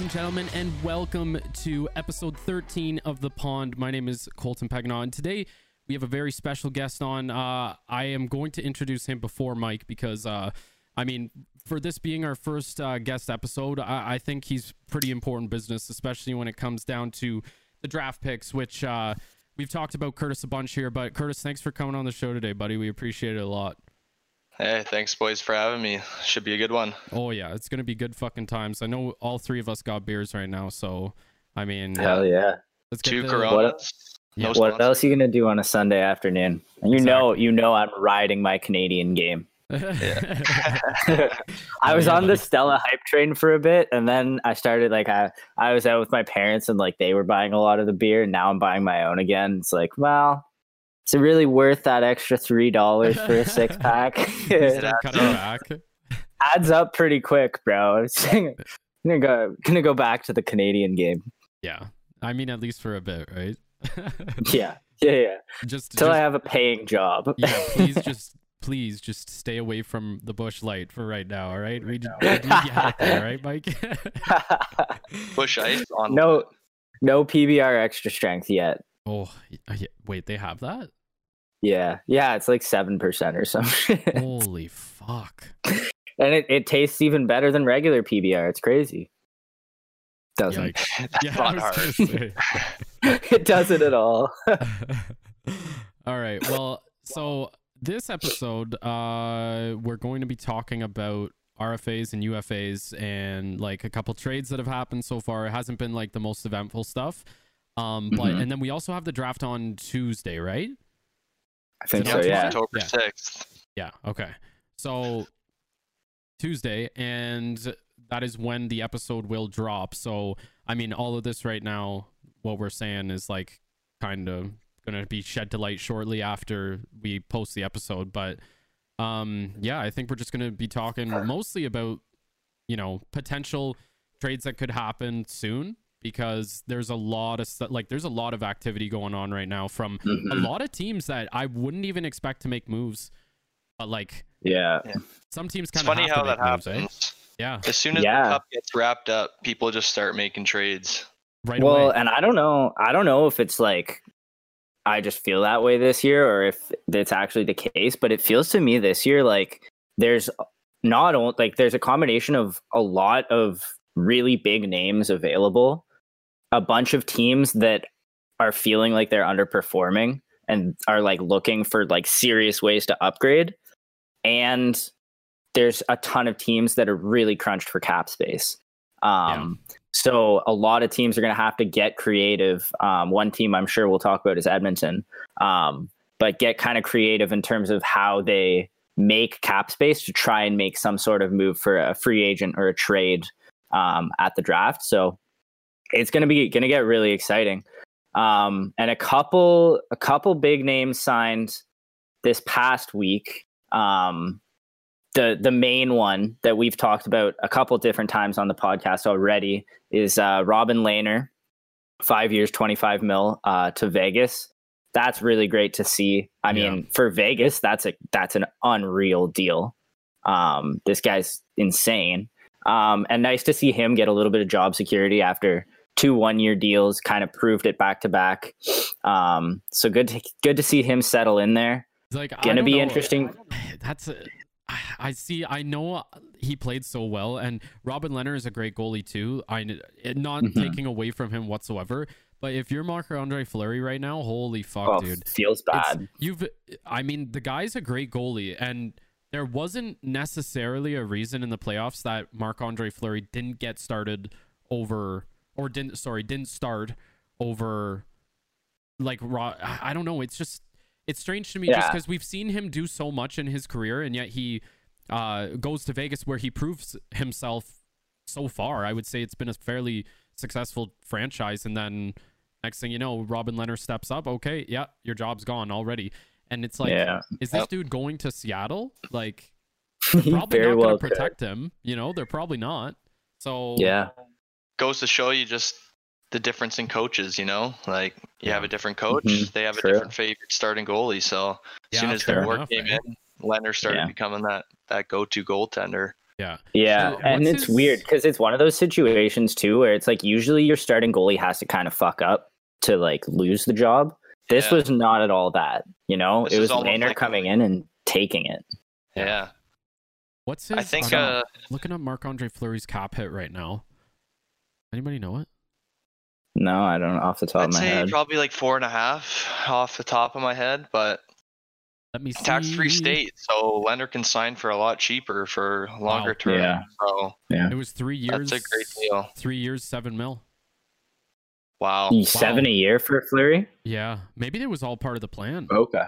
ladies and gentlemen, and welcome to episode 13 of The Pond. My name is Colton Pagnon, and today we have a very special guest on. Uh, I am going to introduce him before Mike because, uh, I mean, for this being our first uh, guest episode, I-, I think he's pretty important business, especially when it comes down to the draft picks, which uh, we've talked about Curtis a bunch here. But Curtis, thanks for coming on the show today, buddy. We appreciate it a lot. Hey, thanks, boys, for having me. Should be a good one. Oh yeah, it's gonna be good fucking times. I know all three of us got beers right now, so I mean, Hell yeah! let's Two the- Coronas. Yeah. No What sponsor. else are you gonna do on a Sunday afternoon? And you know, you know, I'm riding my Canadian game. I was on the Stella hype train for a bit, and then I started like I I was out with my parents, and like they were buying a lot of the beer, and now I'm buying my own again. It's like, well, is it really worth that extra three dollars for a six pack? Instead of back. Adds up pretty quick, bro. It's gonna go gonna go back to the Canadian game. Yeah, I mean, at least for a bit, right? Yeah, yeah, yeah. just, Till I have a paying job. yeah. Please, just please, just stay away from the Busch Light for right now. All right, we, d- we do get there, right, Mike? Busch Ice on. no, no PBR extra strength yet. Oh, yeah. wait, they have that? Yeah, yeah, it's like seven percent or something, Holy fuck! and it, it tastes even better than regular PBR. It's crazy. Doesn't Yikes. That's Yeah, not I was hard. gonna say. it doesn't at all. All right. Well, so this episode, uh, we're going to be talking about RFAs and UFAs and like a couple trades that have happened so far. It hasn't been like the most eventful stuff. Um, but Mhm. and then we also have the draft on Tuesday, right? I think so. Yeah. October Yeah. 6th. Yeah. Okay. So Tuesday, and that is when the episode will drop. So I mean, all of this right now, what we're saying is like kind of gonna be shed to light shortly after we post the episode. But um, yeah, I think we're just gonna be talking mostly about you know potential trades that could happen soon because there's a lot of stu- like there's a lot of activity going on right now from a Mhm. lot of teams that I wouldn't even expect to make moves, but like Yeah. some teams kind of funny have how to that make moves, eh? happens. Yeah, As soon as Yeah. the cup gets wrapped up, people just start making trades. right Well, away. and I don't know. I don't know if it's like I just feel that way this year, or if it's actually the case. But it feels to me this year like there's not only like there's a combination of a lot of really big names available, a bunch of teams that are feeling like they're underperforming and are like looking for like serious ways to upgrade, and there's a ton of teams that are really crunched for cap space. Um, So a lot of teams are going to have to get creative. Um, one team I'm sure we'll talk about is Edmonton, um, but get kind of creative in terms of how they make cap space to try and make some sort of move for a free agent or a trade um, at the draft. So it's going to be going to get really exciting. Um, and a couple a couple big names signed this past week. Um, the the main one that we've talked about a couple different times on the podcast already is uh, Robin Lehner, five years, twenty five mil uh, to Vegas. That's really great to see. I Yeah. mean, for Vegas, that's a that's an unreal deal. Um, this guy's insane, um, and nice to see him get a little bit of job security after two one year deals. Kind of proved it back to back. Um, so good to, good to see him settle in there. It's like Gonna be know. interesting. That's a, I see. I know he played so well, and Robin Lehner is a great goalie too. I not Mhm. taking away from him whatsoever. But if you're Marc Andre Fleury right now, holy fuck, Oh, dude. feels It's- bad. You've, I mean, the guy's a great goalie, and there wasn't necessarily a reason in the playoffs that Marc Andre Fleury didn't get started over, or didn't, sorry, didn't start over, like, raw I don't know. It's just, it's strange to me just because we've seen him do so much in his career, and yet he uh, goes to Vegas where he proves himself so far. I would say it's been a fairly successful franchise, and then next thing you know, Robin Lehner steps up. Okay, yeah, your job's gone already, and it's like, yeah, is this Yep. dude going to Seattle? Like, probably not well going to could. protect him. You know, they're probably not. So Yeah, Goes to show you just the difference in coaches, you know? Like, you have a different coach, Mhm, they have a different favorite starting goalie. So, as soon as fair their work enough, came eh? in, Lehner started Yeah. becoming that, that go to goaltender. Yeah. Yeah, So and it's his- weird because it's one of those situations too where it's like usually your starting goalie has to kind of fuck up to like lose the job. This Yeah. was not at all that, you know. This it was was almost like- coming in and taking it. Yeah. What's his? I think uh, looking up Marc Andre Fleury's cap hit right now. Anybody know it? No, I don't know off the top I'd of my say head. probably like four and a half off the top of my head, but Let me see. tax free state, so Lehner can sign for a lot cheaper for longer Wow. term. Yeah. So It was three years. that's a great deal. Three years, seven mil. Wow. Seven a year for Fleury. Yeah, maybe it was all part of the plan. Okay.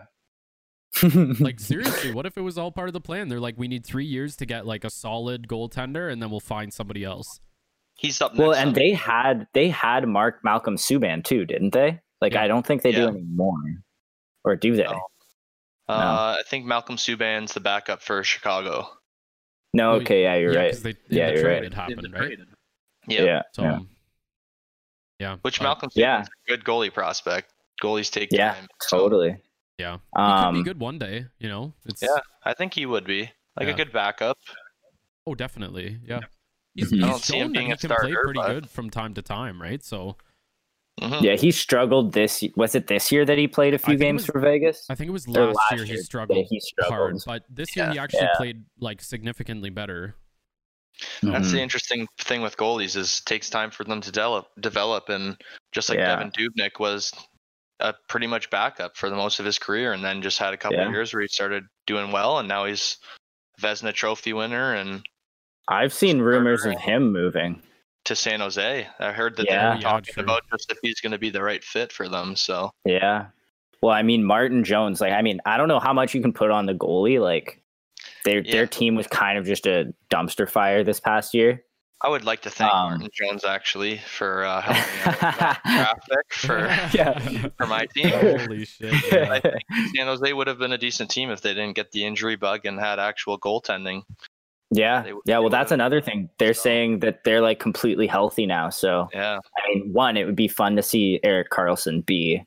Like seriously, what if it was all part of the plan? They're like, we need three years to get like a solid goaltender, and then we'll find somebody else. He's up well, and on- they had they had Mark Malcolm Subban too, didn't they? Like Yeah. I don't think they Yeah. do anymore, or do they? No. No. Uh, I think Malcolm Subban's the backup for Chicago. No, Well, okay, yeah, you're yeah, right. 'cause They, Yeah, the you're right. It happened, right? Yeah. Yeah, So, yeah. yeah. Which Malcolm Subban's Yeah. a good goalie prospect. Goalies take Yeah, time. so totally. Yeah, he Um, could be good one day. You know, it's Yeah. I think he would be like Yeah. a good backup. oh, definitely, yeah. He's, Mhm. He's don't shown that being he a can play starter, pretty but- good from time to time, right? So Mhm. Yeah, he struggled this. Was it this year that he played a few games was- for Vegas? I think it was last, last year year he struggled, he struggled. hard, but this year he actually Yeah. played like significantly better. That's Mhm. the interesting thing with goalies is it takes time for them to develop, develop, and just like Yeah. Devan Dubnyk was a pretty much backup for the most of his career, and then just had a couple Yeah. of years where he started doing well, and now he's Vezina Trophy winner and I've seen rumors of him moving. to San Jose. I heard that Yeah. they're talking true. about just if he's going to be the right fit for them. So Yeah. Well, I mean, Martin Jones. Like, I mean, I don't know how much you can put on the goalie. Like, their Yeah. their team was kind of just a dumpster fire this past year. I would like to thank Um, Martin Jones actually for uh, helping me out with that draft pick for Yeah. for my team. Holy shit! I Yeah. think San Jose would have been a decent team if they didn't get the injury bug and had actual goaltending. Yeah. They- Yeah. they Well, would've- that's another thing. They're so- saying that they're like completely healthy now. So, Yeah, I mean, one, it would be fun to see Erik Karlsson be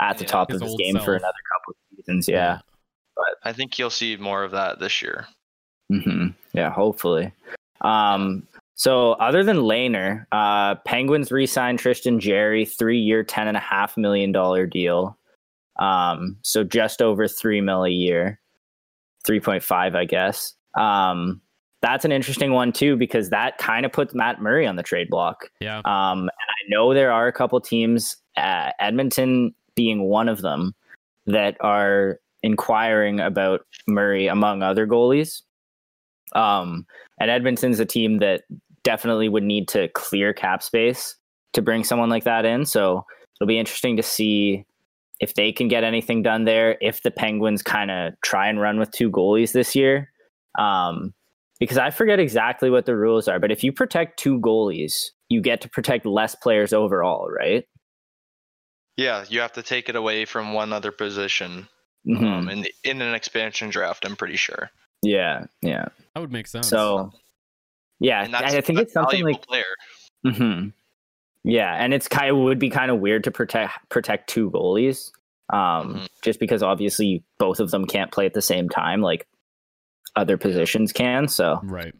at the Yeah. top His of his old game for another couple of seasons. Yeah. but I think you'll see more of that this year. hmm Yeah, hopefully. Um, so other than Lehner, uh, Penguins re-signed Tristan Jarry, three-year, ten and a half million dollar deal. Um, so just over three mil a year, three point five, I guess. Um, that's an interesting one too because that kind of puts Matt Murray on the trade block. yeah. Um, and I know there are a couple teams, uh, Edmonton being one of them, that are inquiring about Murray among other goalies. Um, and Edmonton's a team that definitely would need to clear cap space to bring someone like that in. So it'll be interesting to see if they can get anything done there. If the Penguins kind of try and run with two goalies this year, um, because I forget exactly what the rules are, but if you protect two goalies, you get to protect less players overall, right? Yeah, you have to take it away from one other position Mhm. um, in in an expansion draft. I'm pretty sure. yeah, yeah. That would make sense. So, yeah, And I think it's something like, player. hmm yeah, and it's kind of would be kind of weird to protect protect two goalies, um, Mhm. just because obviously both of them can't play at the same time, like other positions can. So, right.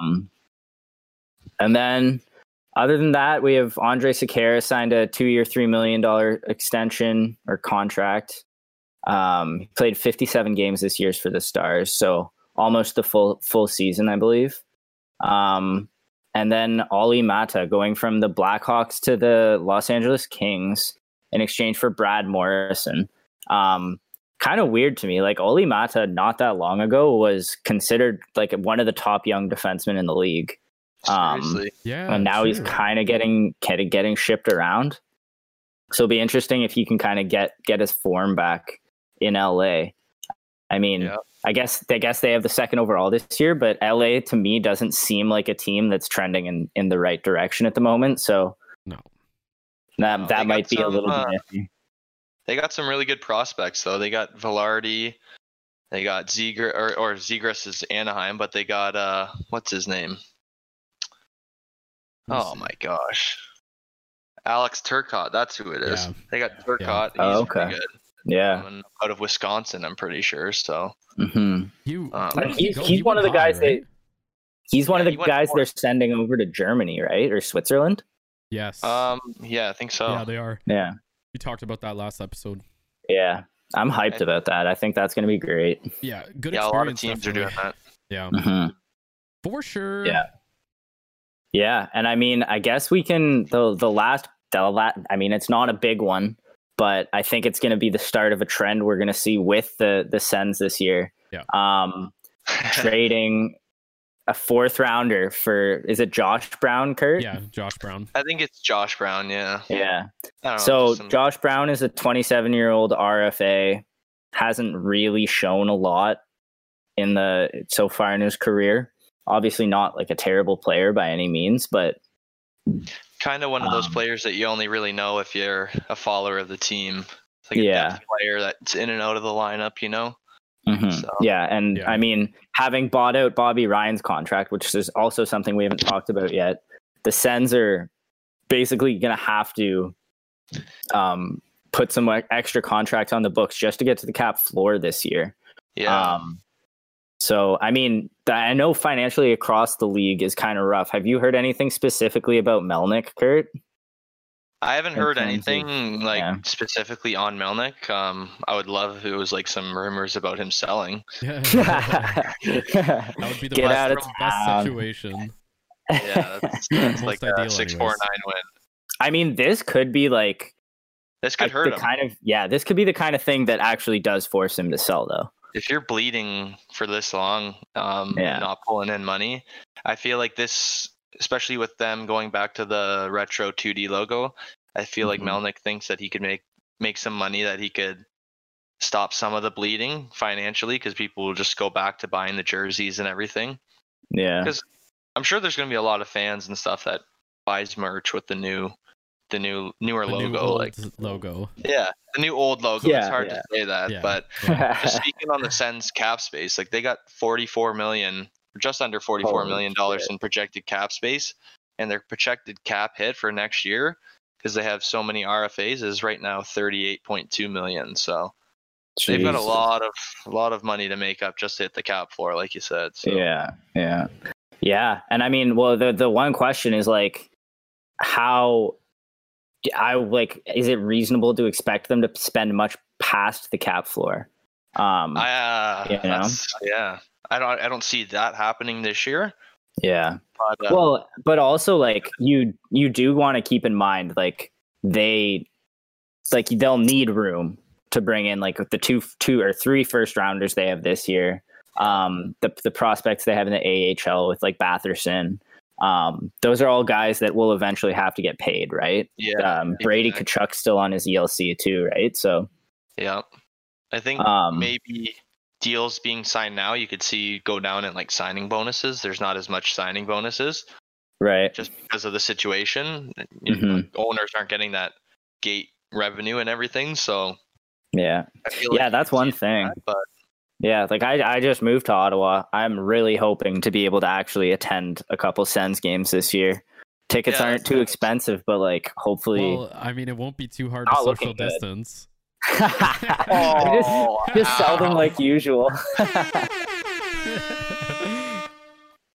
Um, and then, other than that, we have Andre Sekera signed a two-year, three million dollar extension or contract. Um, he played 57 games this year for the Stars, so almost the full full season, I believe. Um, and then Olli Maatta going from the Blackhawks to the Los Angeles Kings in exchange for Brad Morrison. Um, kind of weird to me. Like Olli Maatta, not that long ago, was considered like one of the top young defensemen in the league, Um, Yeah. and now he's kind of getting getting getting shipped around. So it'll be interesting if he can kind of get get his form back in LA. I mean, Yeah. I guess I guess they have the second overall this year, but LA to me doesn't seem like a team that's trending in in the right direction at the moment. So No. that No, that might be a little uh, bit iffy. They got some really good prospects though. They got Vilardi, they got Zegr or or Zegras is Anaheim, but they got uh what's his name? Oh my gosh. Alex Turcotte, that's who it is. Yeah. They got Turcotte. Oh, He's pretty okay. good. Yeah. Coming out of Wisconsin, I'm pretty sure. So hmm You, Um, where he's- he's one of the guys high, they- He's one Yeah, of the guys fourth. they're sending over to Germany, right, or Switzerland? Yes. Um, yeah, I think so. yeah, they are. Yeah, We talked about that last episode. yeah. I'm hyped about that. I think that's going to be great. Yeah, good yeah, a lot of experience. teams are doing that. Yeah, Mhm. for sure. Yeah. Yeah, and I mean, I guess we can the the last the la- I mean, it's not a big one, but I think it's going to be the start of a trend we're going to see with the the Sens this year. Yeah. Um, trading a fourth rounder for is it Josh Brown, Kurt? Yeah, Josh Brown. I think it's Josh Brown. Yeah. Yeah. I don't know, So some- Josh Brown is a 27 year old RFA, hasn't really shown a lot in the so far in his career. Obviously, not like a terrible player by any means, but kind of one of those um, players that you only really know if you're a follower of the team. It's like a Yeah. depth player that's in and out of the lineup. You know. Mhm. So- yeah, and Yeah. I mean, having bought out Bobby Ryan's contract, which is also something we haven't talked about yet, the Sens are basically going to have to um, put some extra contracts on the books just to get to the cap floor this year. Yeah. Um, so, I mean, th- I know financially across the league is kind of rough. Have you heard anything specifically about Melnyk, Kurt? I haven't heard terms of- anything like yeah. specifically on Melnyk. Um, I would love if it was like some rumors about him selling. Yeah. that would be the Get best, out of best town. situation. Yeah, that's, that's Most like ideal a 6-4-9 win. I mean, this could be like This could like, hurt the him. kind of yeah, this could be the kind of thing that actually does force him to sell, though. if you're bleeding for this long, um, Yeah. not pulling in money, I feel like this, especially with them going back to the retro 2D logo, I feel Mhm. like Melnyk thinks that he could make make some money that he could stop some of the bleeding financially because people will just go back to buying the jerseys and everything. Yeah, because I'm sure there's going to be a lot of fans and stuff that buys merch with the new the new newer The logo old like logo. yeah the new old logo Yeah, it's hard yeah. to say that Yeah. but just speaking on the Sens cap space, like they got 44 million, just under 44 Holy million dollars in projected cap space, and their projected cap hit for next year because they have so many RFAs is right now 38.2 million. So they've got a lot of a lot of money to make up just to hit the cap floor, like you said. So Yeah, yeah, yeah. And I mean, well, the the one question is like, how I like, is it reasonable to expect them to spend much past the cap floor? Um, I, uh, You know? yeah, I don't I don't see that happening this year. yeah. But uh, Well, but also like you you do want to keep in mind like they like they'll need room to bring in like the two two or three first rounders they have this year. Um, the the prospects they have in the AHL with like Batherson. Um, those are all guys that will eventually have to get paid, right? yeah, Um, Brady exactly. Tkachuk's still on his ELC too, right? So, yeah, I think um, maybe deals being signed now you could see go down in like signing bonuses there's not as much signing bonuses right, just because of the situation You know, Mhm. owners aren't getting that gate revenue and everything so yeah, like yeah. That's one thing. that, but Yeah, like I, I just moved to Ottawa. I'm really hoping to be able to actually attend a couple Sens games this year. Tickets Yeah, aren't too nice. expensive, but like hopefully, Well, I mean, it won't be too hard to looking social good. distance. Oh, just, just sell them like usual.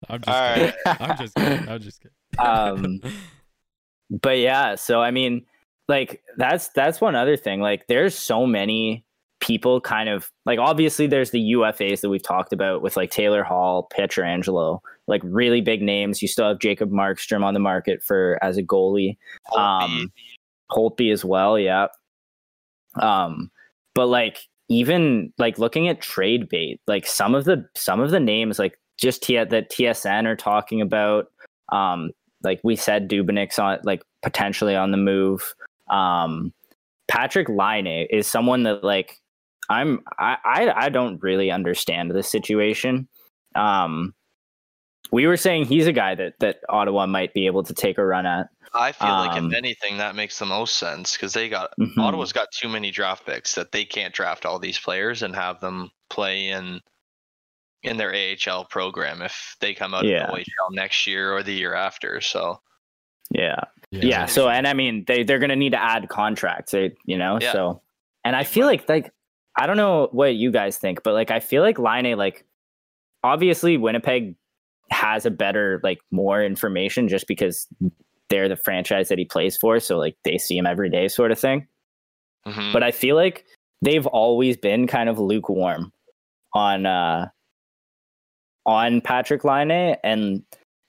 I'm just All kidding. right. I'm just kidding. I'm just kidding. um, but yeah, so I mean, like that's that's one other thing. Like, there's so many people kind of like obviously there's the UFAs that we've talked about with like Taylor Hall, Pietrangelo, like really big names. You still have Jacob Markstrom on the market for as a goalie. Holtby, um, Holtby as well, yeah. Um, but like even like looking at trade bait, like some of the some of the names like just T- that TSN are talking about. Um, like we said, Dubnyk's on like potentially on the move. Um, Patrik Laine is someone that like I'm I, I I don't really understand the situation. Um, we were saying he's a guy that that Ottawa might be able to take a run at. I feel like um, if anything that makes the most sense because they got Mhm. Ottawa's got too many draft picks that they can't draft all these players and have them play in in their AHL program if they come out Yeah. of the OHL next year or the year after. So Yeah. yeah so and i mean they they're gonna need to add contracts they, you know Yeah. so and i feel like like i don't know what you guys think but like i feel like laine like obviously winnipeg has a better like more information just because they're the franchise that he plays for, so like they see him every day, sort of thing. Mhm. But I feel like they've always been kind of lukewarm on uh on Patrik Laine and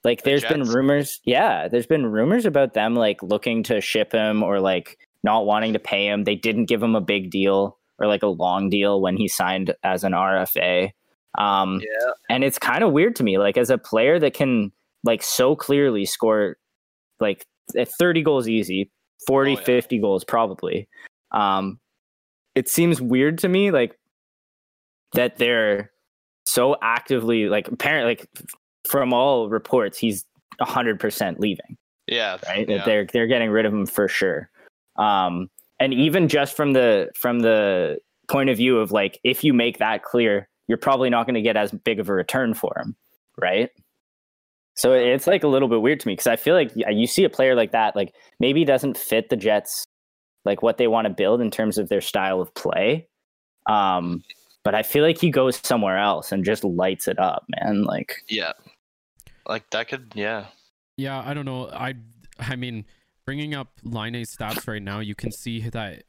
like The there's been rumors yeah there's been rumors about them like looking to ship him or like not wanting to pay him they didn't give him a big deal or like a long deal when he signed as an RFA um yeah, and it's kind of weird to me like as a player that can like so clearly score like at 30 goals easy 40 Oh, yeah. 50 goals probably. Um it seems weird to me like that they're so actively like apparently like from all reports he's 100% leaving yeah, right? Yeah. they're they're getting rid of him for sure. Um and even just from the from the point of view of like if you make that clear you're probably not going to get as big of a return for him right so it's like a little bit weird to me because i feel like you see a player like that like maybe doesn't fit the jets like what they want to build in terms of their style of play um but i feel like he goes somewhere else and just lights it up man like yeah. Like that could, yeah. Yeah, I don't know. I I mean, bringing up Laine's stats right now, you can see that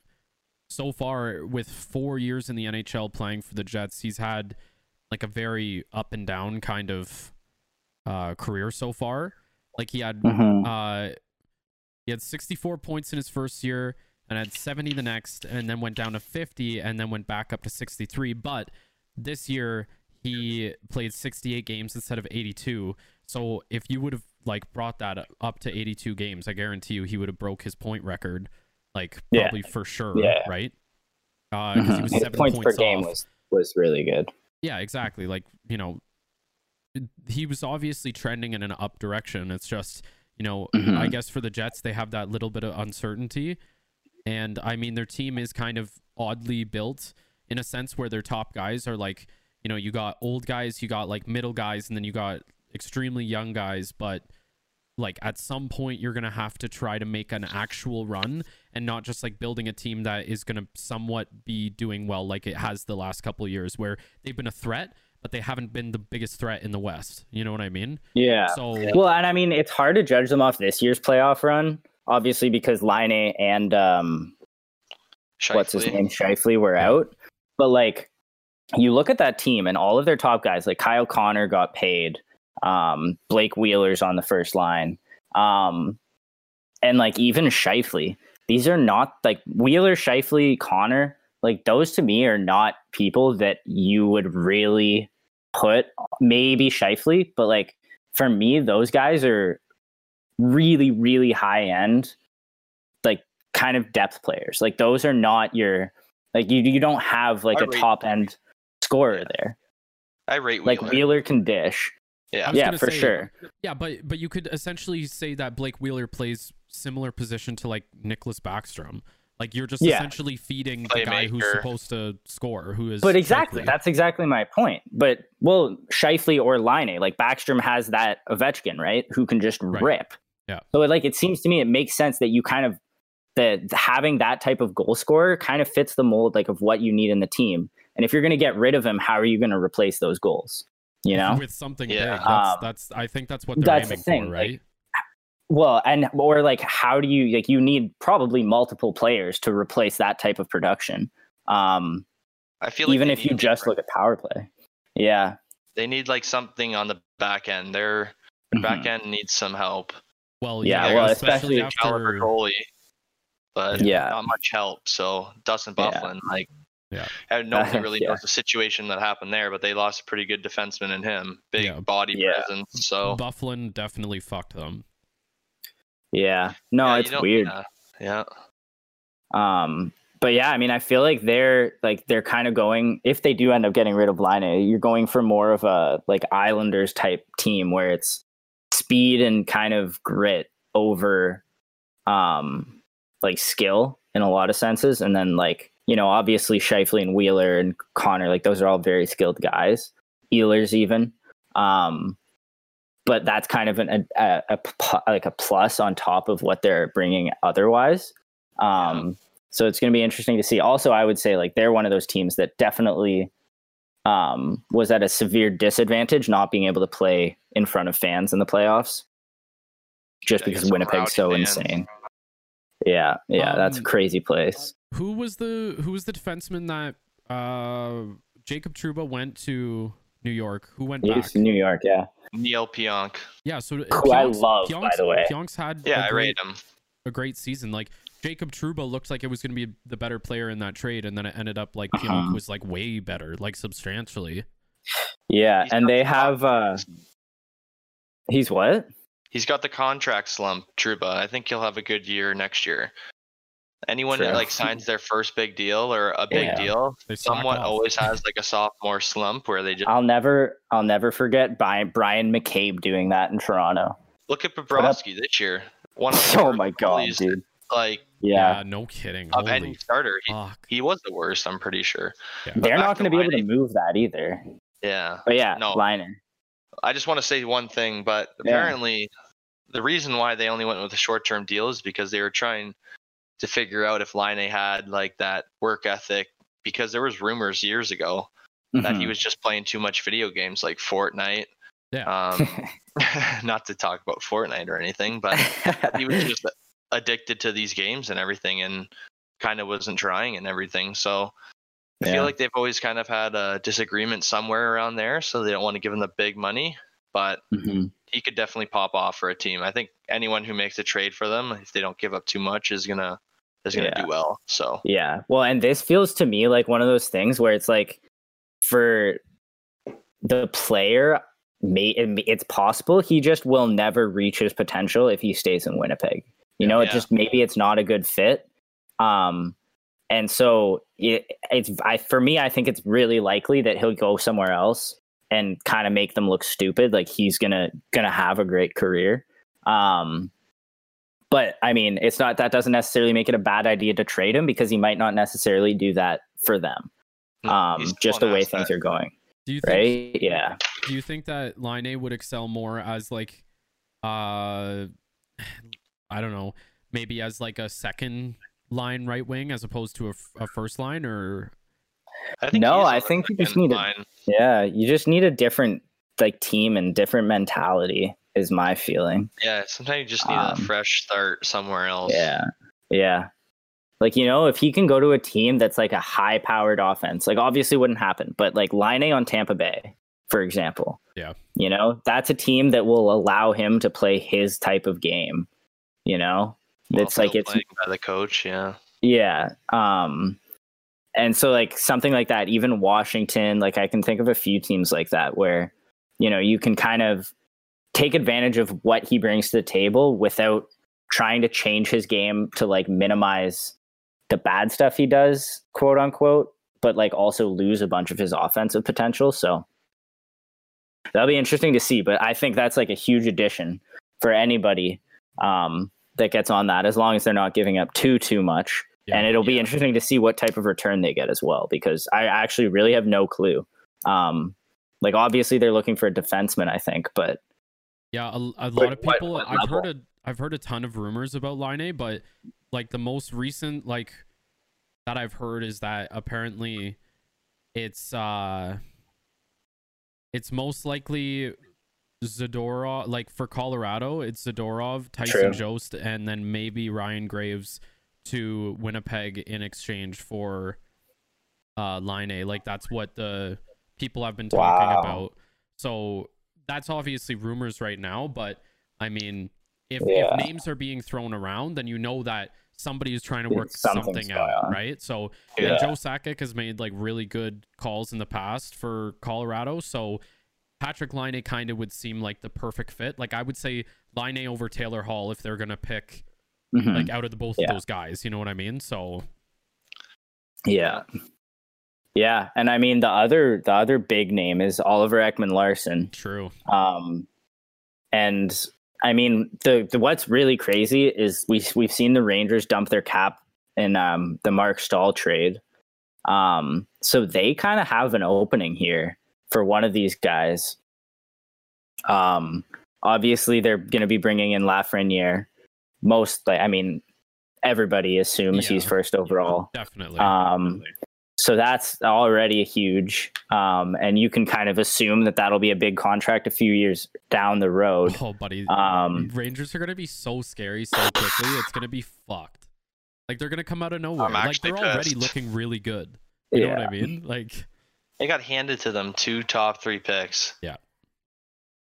so far with 4 years in the NHL playing for the Jets, he's had like a very up and down kind of uh career so far. Like he had mhm. uh he had 64 points in his first year and had 70 the next and then went down to 50 and then went back up to 63 but this year he played 68 games instead of 82 so if you would have like brought that up to 82 games i guarantee you he would have broke his point record like Yeah. probably for sure Yeah. right uh he Mhm. was His seven points per game was was really good Yeah, exactly. Like, you know, he was obviously trending in an up direction. It's just, you know, Mhm. I guess for the Jets, they have that little bit of uncertainty. And I mean, their team is kind of oddly built in a sense where their top guys are like, you know, you got old guys, you got like middle guys, and then you got extremely young guys. But like at some point, you're going to have to try to make an actual run and not just like building a team that is going to somewhat be doing well like it has the last couple of years where they've been a threat but they haven't been the biggest threat in the west you know what i mean yeah so Well, and I mean, it's hard to judge them off this year's playoff run, obviously, because Laine and um, what's his Scheifele. name, Scheifele were out. But like, you look at that team and all of their top guys, like Kyle Connor got paid, um, Blake Wheeler's on the first line, um, and like even Scheifele. These are not like Wheeler, Scheifele, Connor. Like those to me are not people that you would really put. Maybe Scheifele, but like for me, those guys are really, really high end, like kind of depth players. Like those are not your like you you don't have like I a top end scorer Yeah. there. I rate Like Wheeler. Wheeler can dish. yeah. I was Yeah, gonna for say- sure. yeah but but you could essentially say that blake wheeler plays similar position to like nicklas backstrom like you're just Yeah. essentially feeding the guy who's supposed to score who is But exactly, Scheifele. that's exactly my point. But well, Scheifele or Laine, like Backstrom has that Ovechkin, right? Who can just Right. rip. Yeah. So it, like it seems to me it makes sense that you kind of that having that type of goal scorer kind of fits the mold like of what you need in the team. And if you're going to get rid of him, how are you going to replace those goals? You know? with something Yeah. big that's, Um, that's i think that's what they're that's the aiming thing, for like, right Well, and or like how do you like you need probably multiple players to replace that type of production. Um I feel like even if you need just different- look at power play. Yeah. they need like something on the back end. Their their Mhm. back end needs some help. well Yeah, yeah, well, especially, especially Caliber after goalie, but Yeah. not much help. So Dustin Yeah. Byfuglien, like, Yeah. and nobody really yeah. knows the situation that happened there, but they lost a pretty good defenseman in him, big Yeah. body Yeah. presence. So Byfuglien definitely fucked them Yeah. No, yeah, it's weird. Yeah, yeah. Um, but yeah, I mean, I feel like they're like they're kind of going. If they do end up getting rid of Laine, you're going for more of a like Islanders type team where it's speed and kind of grit over, um, like skill in a lot of senses, and then like you know, obviously Scheifele and Wheeler and Connor, like those are all very skilled guys. Ehlers even. Um, but that's kind of an, a, a, a p- like a plus on top of what they're bringing otherwise. Um, so it's going to be interesting to see. Also, I would say like they're one of those teams that definitely um, was at a severe disadvantage not being able to play in front of fans in the playoffs just Yeah, because Winnipeg's so fans. insane. Yeah, yeah, that's a Um, crazy place. Who was the who was the defenseman that uh Jacob Trouba went to New York? Who went back? It's New York, yeah. Neal Pionk. Yeah, so Who I love, by the way. Pionk's had Yeah, a I great, rate him. a great season. Like Jacob Trouba looked like it was going to be the better player in that trade, and then it ended up like Pionk Uh-huh. was like way better, like substantially. Yeah, He's and they the have uh he's what? He's got the contract slump, Trouba. I think he'll have a good year next year. Anyone True. that like signs their first big deal or a big Yeah. deal, They slack always has like a sophomore slump where they just I'll never I'll never forget Brian Bryan McCabe doing that in Toronto. look at up- Bobrovsky this year. One of the Oh worst my god, goalies, dude. Like Yeah. Yeah, no kidding. of Holy any starter, he, he was the worst. I'm pretty sure. Yeah. They're not going to be able to move that either. Yeah. But yeah, No. Liner. I just want to say one thing, but Yeah. apparently the reason why they only went with a short term deal is because they were trying to figure out if Laine had like that work ethic because there was rumors years ago that he Mhm. was just playing too much video games like Fortnite. Yeah. Um, not to talk about Fortnite or anything, but he was just addicted to these games and everything and kind of wasn't trying and everything. So I Yeah. feel like they've always kind of had a disagreement somewhere around there, so they don't want to give him the big money. But Mhm. he could definitely pop off for a team. I think anyone who makes a trade for them, if they don't give up too much, is gonna is gonna Yeah. do well. So Yeah. Well, and this feels to me like one of those things where it's like for the player, may it's possible he just will never reach his potential if he stays in Winnipeg. You know, it Yeah. just maybe it's not a good fit. Um, and so it, it's I for me, I think it's really likely that he'll go somewhere else and kind of make them look stupid. Like he's gonna gonna have a great career. Um, but I mean, it's not that doesn't necessarily make it a bad idea to trade him because he might not necessarily do that for them. Um, he's just the way asset. things are going, Do you think right? Yeah. do you think that Laine would excel more as like uh I don't know, maybe as like a second line right wing as opposed to a first line or I think No, I think you just second need a- Yeah, you just need a different like team and different mentality is my feeling. Yeah, sometimes you just need Um, a fresh start somewhere else. Yeah. Yeah. Like, you know, if he can go to a team that's like a high powered offense, like obviously wouldn't happen, but like Laine on Tampa Bay, for example. Yeah. You know, that's a team that will allow him to play his type of game. You know? Well, it's like it's by the coach. Yeah, yeah. Um and so like something like that, even Washington, like I can think of a few teams like that where, you know, you can kind of take advantage of what he brings to the table without trying to change his game to like minimize the bad stuff he does, quote unquote, but like also lose a bunch of his offensive potential. So that'll be interesting to see. But I think that's like a huge addition for anybody um, that gets on that, as long as they're not giving up too too much. Yeah. and it'll be interesting to see what type of return they get as well, because I actually really have no clue. Um, like obviously they're looking for a defenseman, I think, but Yeah, a, a lot of people. what I've heard a I've heard a ton of rumors about Laine, but like the most recent like that I've heard is that apparently it's uh it's most likely Zadorov like for Colorado, it's Zadorov, Tyson True. Jost, and then maybe Ryan Graves to Winnipeg in exchange for uh Laine. Like that's what the people have been talking Wow. about. So that's obviously rumors right now, but I mean, if, Yeah. if names are being thrown around, then you know that somebody is trying to work Something's something out, on. right? So Yeah. and Joe Sakic has made like really good calls in the past for Colorado. So Patrik Laine kind of would seem like the perfect fit. Like I would say Laine over Taylor Hall if they're gonna pick mhm, like out of the both Yeah. of those guys. You know what I mean? So yeah, yeah. And I mean the other the other big name is Oliver Ekman Larsson. true. Um, and I mean, the, the what's really crazy is we we've seen the Rangers dump their cap in um, the Marc Staal trade. Um, so they kind of have an opening here for one of these guys. Um, obviously, they're going to be bringing in Lafreniere. Most, like, I mean, everybody assumes he's first overall. Definitely. Um, so that's already a huge. Um, and you can kind of assume that that'll be a big contract a few years down the road. Oh, buddy. Um, Rangers are gonna be so scary so quickly. it's gonna be fucked. Like they're gonna come out of nowhere. like they're already looking really good. You know what I mean? Like They got handed to them two top three picks. Yeah.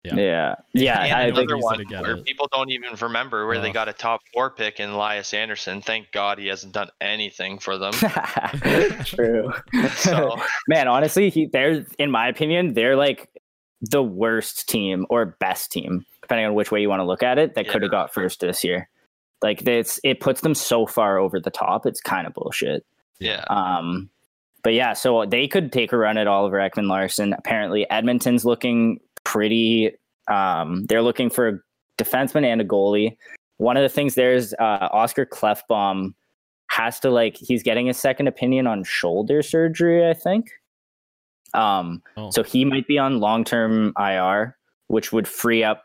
Yeah. Yeah. and I no think another one where it. people don't even remember where they got a top four pick in Elias Andersson. Thank God he hasn't done anything for them. True. So Man, honestly, he they're in my opinion, they're like the worst team or best team, depending on which way you want to look at it, that could have got first this year. Like it's it puts them so far over the top. It's kind of bullshit. yeah, Um, but yeah, so they could take a run at Oliver Ekman Larsson. Apparently, Edmonton's looking pretty. Um, they're looking for a defenseman and a goalie. One of the things there is uh, Oscar Klefbom has to like he's getting a second opinion on shoulder surgery. I think. Um, Oh. so he might be on long term IR, which would free up.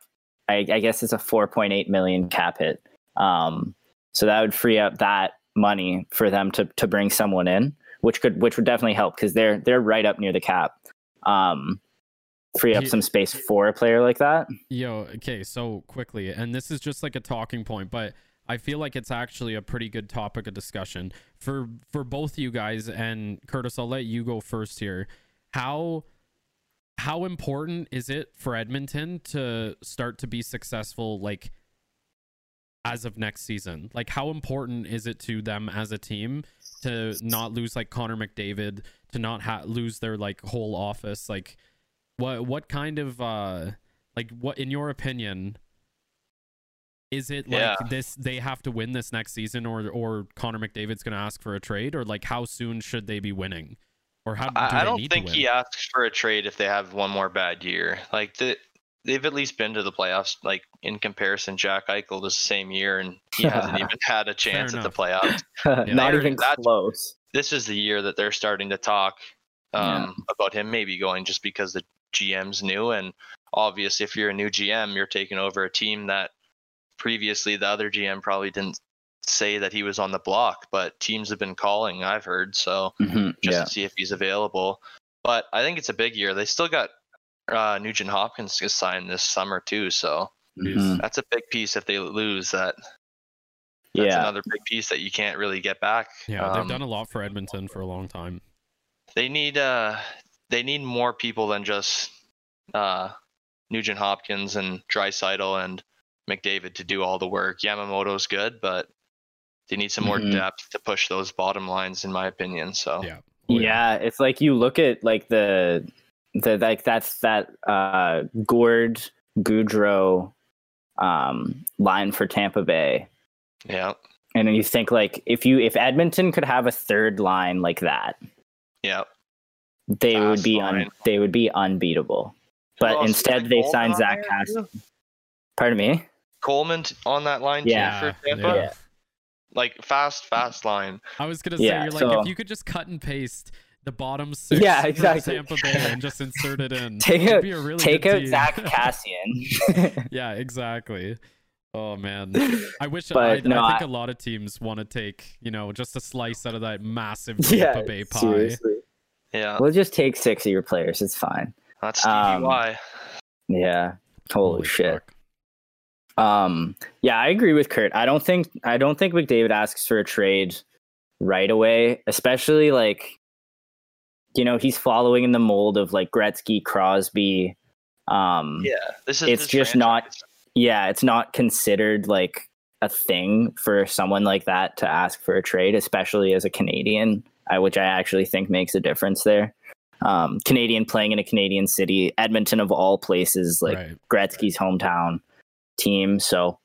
I, I guess it's a 4.8 million cap hit. Um, so that would free up that money for them to to bring someone in, which could which would definitely help because they're they're right up near the cap. Um, free up some space for a player like that. Yo, okay, so quickly, and this is just like a talking point, but I feel like it's actually a pretty good topic of discussion for for both you guys. And Curtis, I'll let you go first here. How how important is it for Edmonton to start to be successful, like as of next season? Like, how important is it to them as a team to not lose like Connor McDavid, to not ha- lose their like whole office, like? What what kind of uh like what in your opinion is it like Yeah. this they have to win this next season or or Connor McDavid's going to ask for a trade or like how soon should they be winning or how do I, I don't need think to win? he asks for a trade if they have one more bad year. Like the, they've at least been to the playoffs. Like in comparison, Jack Eichel this same year, and he hasn't even had a chance at the enough. playoffs. not even that's- close. This is the year that they're starting to talk um, about him maybe going just because the GM's new, and obvious if you're a new GM, you're taking over a team that previously the other GM probably didn't say that he was on the block, but teams have been calling. I've heard so Mhm, just Yeah. to see if he's available. But I think it's a big year. They still got uh, Nugent Hopkins signed this summer too, so Mhm. that's a big piece. If they lose, that that's Yeah. another big piece that you can't really get back. yeah, they've Um, done a lot for Edmonton for a long time. They need uh, they need more people than just uh, Nugent Hopkins and Draisaitl and McDavid to do all the work. Yamamoto's good, but they need some more Mhm. depth to push those bottom lines, in my opinion. So Yeah. Oh, yeah, it's like you look at like the the like that's that uh Gourde Goodrow um line for Tampa Bay. yeah, And then you think like if you if Edmonton could have a third line like that, yeah. They would be un, they would be unbeatable. But oh, else? Is instead it they Coleman signed on Zach there, Pardon me? Coleman on that line Yeah, too for Tampa. yeah. Like fast, fast line. I was gonna say, Yeah, you're like, so- if you could just cut and paste the bottom six Yeah, for exactly. Tampa Bay and just insert it in, Take out- be a really Take good out team. Zach Kassian. yeah, exactly. Oh man, I wish. But I, no, I think I- a lot of teams want to take, you know, just a slice out of that massive yeah, Tampa Bay pie. seriously. Yeah, We'll just take six of your players. It's fine. that's Stevie Um, Y. Yeah. Holy, shit. fuck. Um, yeah, I agree with Kurt. I don't think I don't think McDavid asks for a trade right away, especially like you know, he's following in the mold of like Gretzky, Crosby. Um Yeah, this is. it's this just not- yeah, it's not considered like a thing for someone like that to ask for a trade, especially as a Canadian, I, which I actually think makes a difference there. Um, Canadian playing in a Canadian city, Edmonton of all places, like right. Gretzky's hometown team. So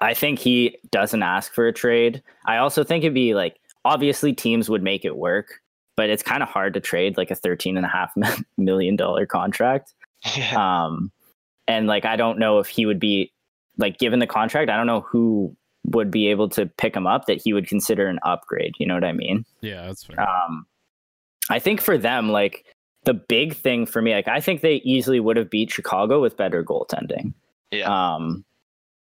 I think he doesn't ask for a trade. I also think it'd be like obviously teams would make it work, but it's kind of hard to trade like a thirteen and a half million dollar contract. Yeah. Um, and like I don't know if he would be like given the contract. I don't know who would be able to pick him up that he would consider an upgrade. You know what I mean? Yeah, that's fair. Um, I think for them, like the big thing for me, like I think they easily would have beat Chicago with better goaltending. yeah, Um,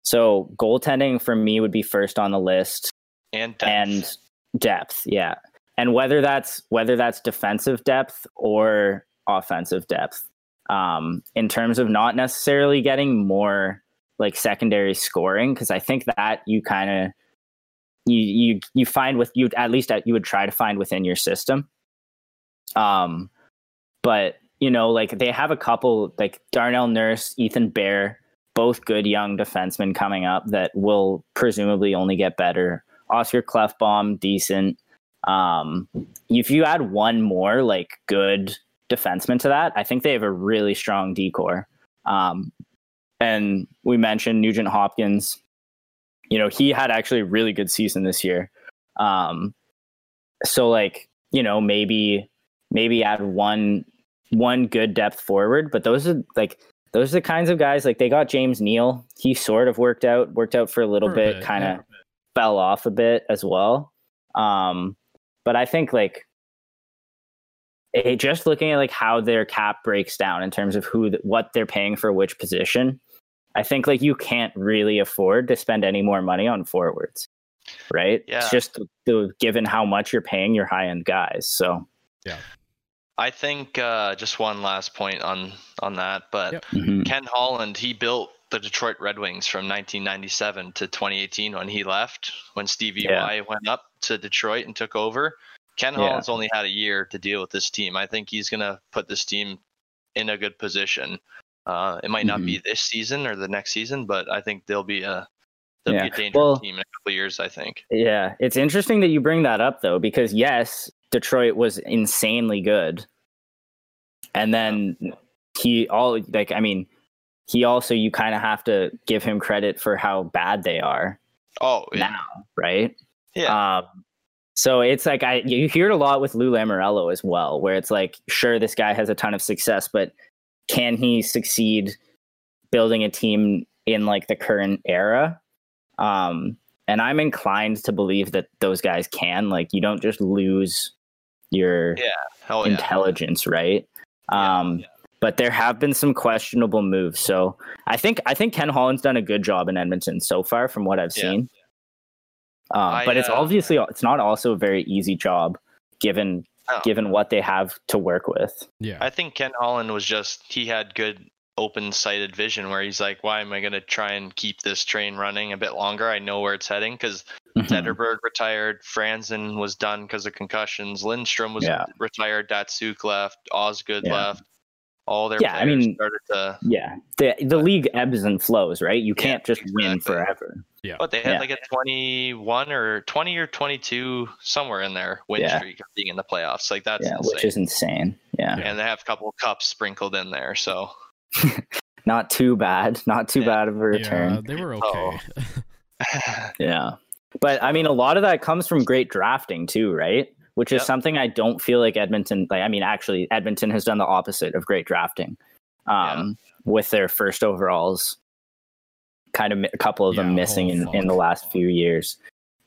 so goaltending for me would be first on the list, and depth. and depth, yeah. and whether that's whether that's defensive depth or offensive depth. Um, in terms of not necessarily getting more like secondary scoring, because I think that you kind of you you you find with you at least at, you would try to find within your system. Um, but you know, like they have a couple like Darnell Nurse, Ethan Bear, both good young defensemen coming up that will presumably only get better. Oscar Klefbom, decent. Um, if you add one more like good defenseman to that, I think they have a really strong decor. Um, and we mentioned Nugent Hopkins. You know, he had actually a really good season this year. Um, so like, you know, maybe maybe add one one good depth forward, but those are like those are the kinds of guys like they got James Neal. He sort of worked out, worked out for a little For a bit, bit, kind of yeah. fell off a bit as well. Um, but I think like it, just looking at like how their cap breaks down in terms of who what they're paying for which position, I think like you can't really afford to spend any more money on forwards, right? Yeah. It's just the, the, given how much you're paying your high end guys. So yeah. I think uh, just one last point on on that, but Yep. mhm. Ken Holland he built the Detroit Red Wings from 1997 to 2018 when he left when Stevie Yeah. Y went up to Detroit and took over. Ken Yeah. Holland's only had a year to deal with this team. I think he's gonna put this team in a good position. Uh, it might not Mm-hmm. be this season or the next season, but I think they'll be a they'll Yeah. be a dangerous Well- team in a couple years. I think. Yeah, it's interesting that you bring that up though, because yes, Detroit was insanely good, and then he all like I mean, he also you kind of have to give him credit for how bad they are Oh yeah, now, right? yeah, Um, so it's like I you hear it a lot with Lou Lamoriello as well, where it's like, sure, this guy has a ton of success, but can he succeed building a team in like the current era? Um, and I'm inclined to believe that those guys can. Like, you don't just lose your Yeah. oh yeah. intelligence, right? Yeah, Um, yeah. but there have been some questionable moves. So I think I think Ken Holland's done a good job in Edmonton so far, from what I've seen. Um, I, but it's uh, obviously it's not also a very easy job given. Given what they have to work with. Yeah. I think Ken Holland was just he had good open sighted vision where he's like, why am I going to try and keep this train running a bit longer? I know where it's heading because Mhm. Zetterberg retired, Franzen was done because of concussions, Lidstrom was Yeah. retired, Datsyuk left, Osgood Yeah. left. All their Yeah, I mean- started to, Yeah, the the league ebbs and flows, right? You can't just win forever. Yeah, but they had Yeah. like a 21 or 20 or 22 somewhere in there win Yeah. streak of being in the playoffs. Like that's yeah, insane. which is insane. Yeah. Yeah. and they have a couple of cups sprinkled in there. So not too bad. Not too Yeah. bad of a return. Yeah, they were oh. okay. Oh. Yeah. But I mean, a lot of that comes from great drafting too, right? Which is Yep. something I don't feel like Edmonton, like, I mean, actually, Edmonton has done the opposite of great drafting um, with their first overalls, kind of a couple of Yeah, them missing oh, in, in the last few years.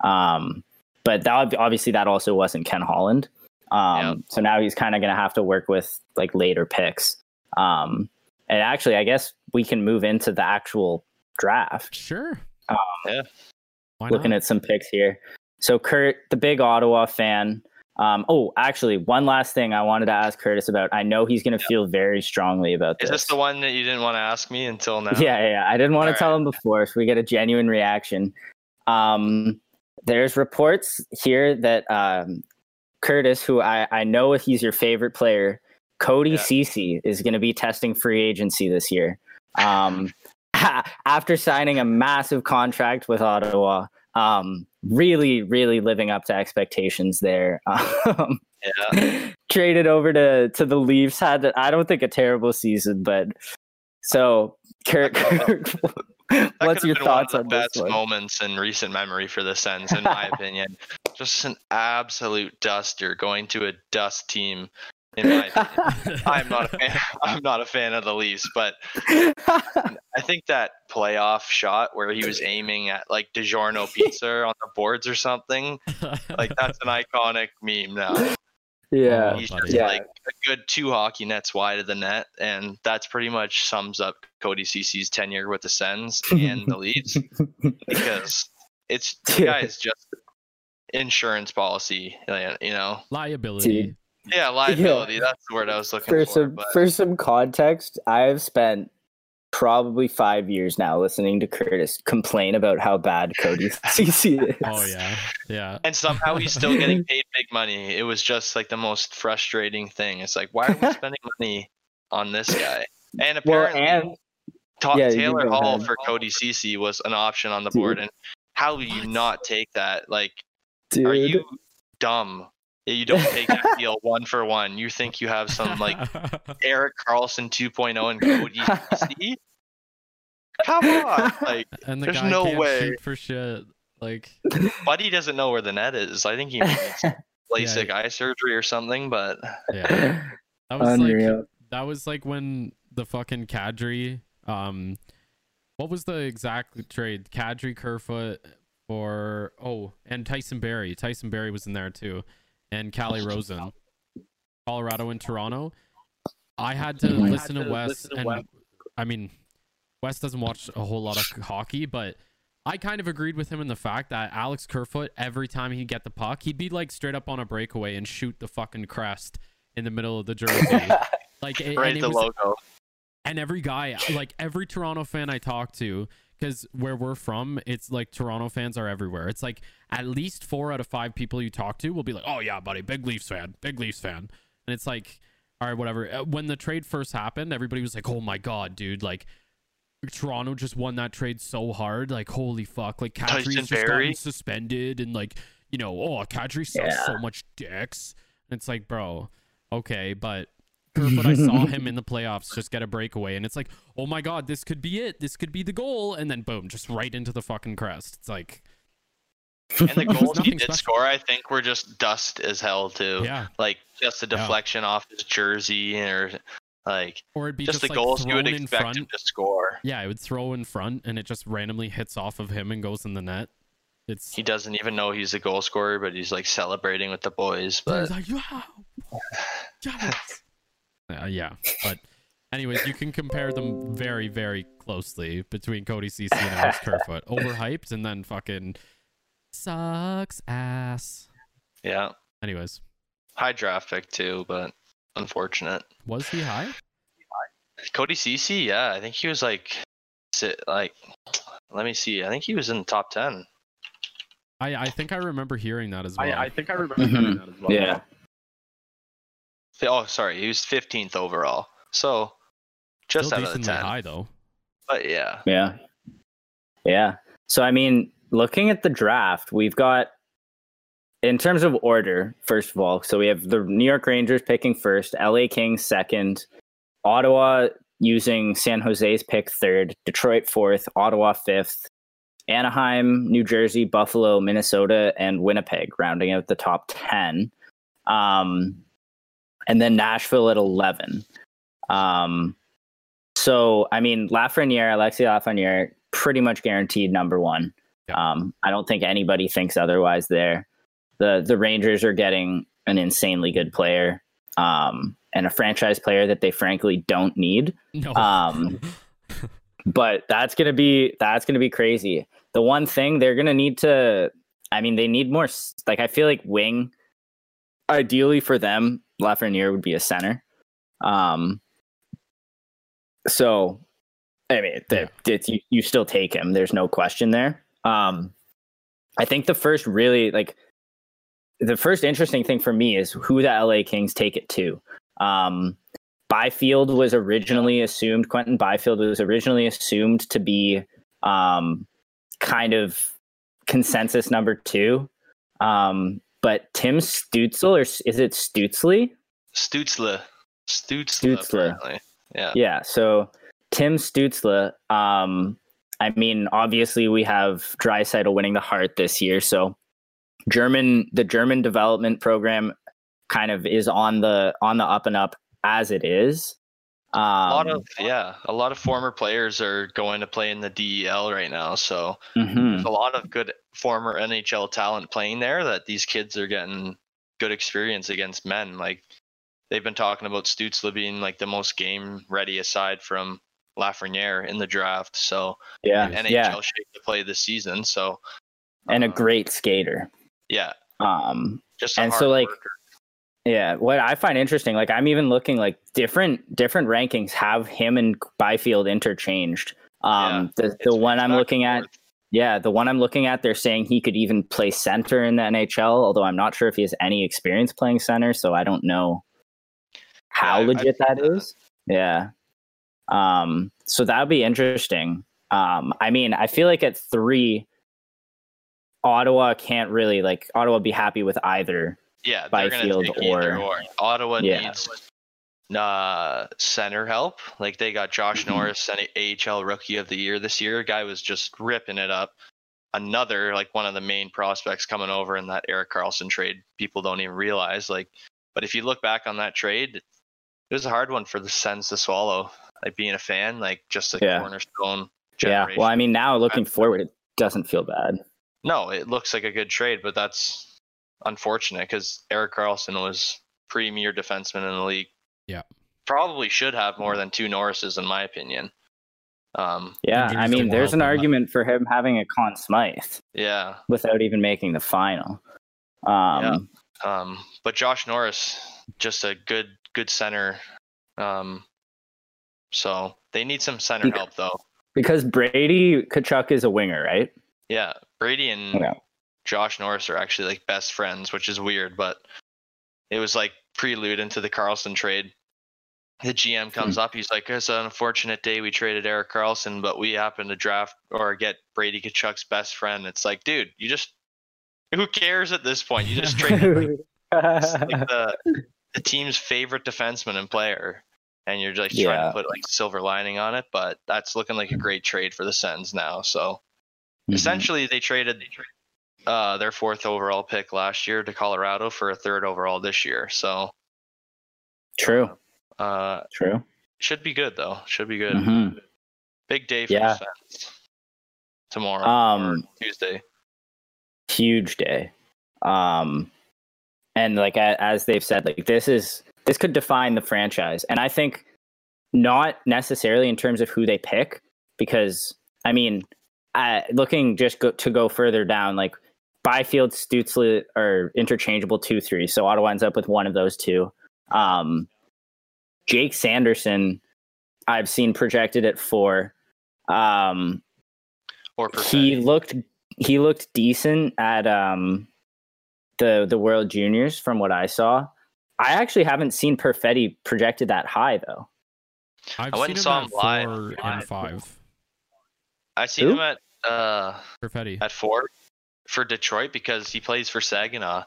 Um, but that obviously that also wasn't Ken Holland. Um, Yep. So now he's kind of going to have to work with like later picks. Um, and actually, I guess we can move into the actual draft sure. Um, Yeah. Why looking not? at some picks here. So Kurt, the big Ottawa fan. Um, oh, actually, one last thing I wanted to ask Curtis about. I know he's going to feel very strongly about this. is this. the one that you didn't want to ask me until now? Yeah, yeah, yeah. I didn't want to All tell him before, so we get a genuine reaction. Um, there's reports here that um, Curtis, who I, I know he's your favorite player, Cody Yeah. Cece, is going to be testing free agency this year. Um, after signing a massive contract with Ottawa, um, really, really living up to expectations there. Um, Yeah. traded over to to the Leafs had I don't think a terrible season, but so That what's your thoughts one on of the this best one? moments in recent memory for the Sens, in my opinion. Just an absolute duster going to a dust team. In my opinion. I'm not a fan. I'm not a fan of the Leafs, but I think that playoff shot where he was aiming at like DiGiorno pizza on the boards or something, like that's an iconic meme now. yeah, He's just Yeah. like a good two hockey nets wide of the net, and that's pretty much sums up Cody Cece's tenure with the Sens and the Leafs because it's the guy is just insurance policy. You know, Liability. Dude. yeah, liability. That's the word I was looking for for. some but for some context, I have spent probably five years now listening to Curtis complain about how bad Cody Cece oh, is. Oh yeah, yeah. and somehow he's still getting paid big money. It was just like the most frustrating thing. It's like, why are we spending money on this guy? And Well, apparently, and Ta- yeah, Taylor Hall for Cody Cece was an option on the Dude. board. And how do you What? not take that? Like, dude, are you dumb? That You don't take that deal one for one. You think you have some like Erik Karlsson 2.0 and Cody Cece? Come on, like and the There's guy no can't way. shoot for shit. Like, Buddy doesn't know where the net is. I think he needs LASIK eye surgery or something. But yeah, that was like that was like when the fucking Kadri, um, what was the exact trade? Kadri Kerfoot for oh, and Tyson Barrie. Tyson Barrie was in there too, and Calle Rosen, Colorado and Toronto. I had to Mhm. listen to Wes, and I mean, Wes doesn't watch a whole lot of hockey, but I kind of agreed with him in the fact that Alex Kerfoot, every time he'd get the puck, he'd be like straight up on a breakaway and shoot the fucking crest in the middle of the jersey. Like, it- right and, it the was, logo. and every guy, like every Toronto fan I talked to, because where we're from, it's like Toronto fans are everywhere. It's like at least four out of five people you talk to will be like, "Oh yeah, buddy, big Leafs fan, big Leafs fan," and it's like, all right, whatever. Uh, When the trade first happened, everybody was like, "Oh my god, dude!" Like. Toronto just won that trade so hard, like holy fuck! Like Kadri's Tyson just Barrie? gotten suspended, and like you know, oh Kadri sucks Yeah. so much dicks. And it's like, bro, okay, but Kerfoot, I saw him in the playoffs just get a breakaway, and it's like, oh my god, this could be it. This could be the goal, and then boom, just right into the fucking crest. It's like, And the goals he did special. score, I think, were just dust as hell too. yeah, Like just a Yeah. deflection off his jersey, or like or it'd be just, just, the like goals you would in expect front. him to score. Yeah, it would throw in front, and it just randomly hits off of him and goes in the net. It's He doesn't even know he's a goal scorer, but he's like celebrating with the boys. But he's like, yeah, yes. Uh, yeah, but anyways, you can compare them very, very closely between Cody Cece and Alex Kerfoot. Overhyped and then fucking sucks ass. yeah, Anyways, high draft pick too, but unfortunate. was he high? Cody Cece, yeah, I think he was like, sit like, let me see, I think he was in the top ten. I I think I remember hearing that as well. I, I think I remember Mhm. hearing that as well. Yeah. Oh, sorry, he was 15th overall. So just Still out of the decently 10. high though. But yeah, Yeah. Yeah. So, I mean, looking at the draft, we've got, in terms of order, first of all, so we have the New York Rangers picking first, LA Kings second, Ottawa using San Jose's pick third, Detroit fourth, Ottawa fifth, Anaheim, New Jersey, Buffalo, Minnesota, and Winnipeg rounding out the top 10. Um, and then Nashville at 11. Um, so, I mean, Lafreniere, Alexi Lafreniere, pretty much guaranteed number one. Yeah. Um, I don't think anybody thinks otherwise there. The the Rangers are getting an insanely good player um, and a franchise player that they frankly don't need. No. Um, but that's gonna be that's gonna be crazy. The one thing they're gonna need to, I mean, they need more. Like I feel like wing, ideally for them, Lafreniere would be a center. Um, so, I mean, the, it's, you you still take him. There's no question there. Um, I think the first really like the first interesting thing for me is who the LA Kings take it to. Um, Byfield was originally assumed, Quentin Byfield was originally assumed to be um, kind of consensus number two. Um, but Tim Stutzel, or is it Stutzley? Stutzla, Stutzla. apparently. Yeah. Yeah. So Tim Stutzla, um, I mean, obviously we have Draisaitl winning the Hart this year. So German, the German development program kind of is on the on the up and up as it is. Um, A lot of yeah, a lot of former players are going to play in the DEL right now, so mhm. there's a lot of good former NHL talent playing there that these kids are getting good experience against men. Like they've been talking about Stutzla being like the most game ready aside from Lafreniere in the draft. So yeah, NHL yeah, shape to play this season. So and a uh, great skater. yeah, Um, Just a And hard so, like, worker. Yeah, what I find interesting, like I'm even looking like different different rankings have him and Byfield interchanged. Um, the the one I'm looking at, yeah, the one I'm looking at, they're saying he could even play center in the NHL. Although I'm not sure if he has any experience playing center, so I don't know how Yeah, legit I've that that. is. Yeah. Um, so that would be interesting. Um, I mean, I feel like at three, Ottawa can't really like Ottawa be happy with either. Yeah, they're gonna Byfield or- or. Ottawa Yeah. needs uh center help. Like they got Josh Mhm. Norris, an AHL Rookie of the Year this year. Guy was just ripping it up. Another like one of the main prospects coming over in that Erik Karlsson trade. People don't even realize. Like, but if you look back on that trade, it was a hard one for the Sens to swallow. Like being a fan, like just a Yeah. cornerstone. Yeah. Well, I mean, now looking forward, it doesn't feel bad. No, it looks like a good trade, but that's unfortunate because Erik Karlsson was premier defenseman in the league. Yeah. Probably should have more than two Norrises, in my opinion. Um, Yeah. I don't mean, there's an him. argument for him having a Conn Smythe yeah. without even making the final. Um, Um, but Josh Norris, just a good, good center. Um, so they need some center Bec- help, though. Because Brady Tkachuk is a winger, right? Yeah, Brady and Yeah. Josh Norris are actually like best friends, which is weird, but it was like prelude into the Karlsson trade. The GM comes up, he's like, "It's an unfortunate day we traded Erik Karlsson, but we happen to draft or get Brady Tkachuk's best friend." It's like, dude, you just who cares at this point? You just traded like the the team's favorite defenseman and player, and you're like trying to put like silver lining on it, but that's looking like a great trade for the Sens now. So Mhm. essentially they traded uh, their fourth overall pick last year to Colorado for a third overall this year. So True. uh, True. should be good though. Should be good. Mhm. Big day for Yeah. tomorrow or Um, Tuesday. huge day. Um, and like as they've said, like this is this could define the franchise, and I think not necessarily in terms of who they pick, because I mean, uh, looking just go, to go further down, like Byfield, Stutzle are interchangeable two three, so Ottawa ends up with one of those two. Um, Jake Sanderson, I've seen projected at four. Um, Or he looked he looked decent at um the the World Juniors from what I saw. I actually haven't seen Perfetti projected that high though. I've I went seen and him saw at him live. four and five. I seen Who? him at uh Perfetti. at four for Detroit because he plays for Saginaw.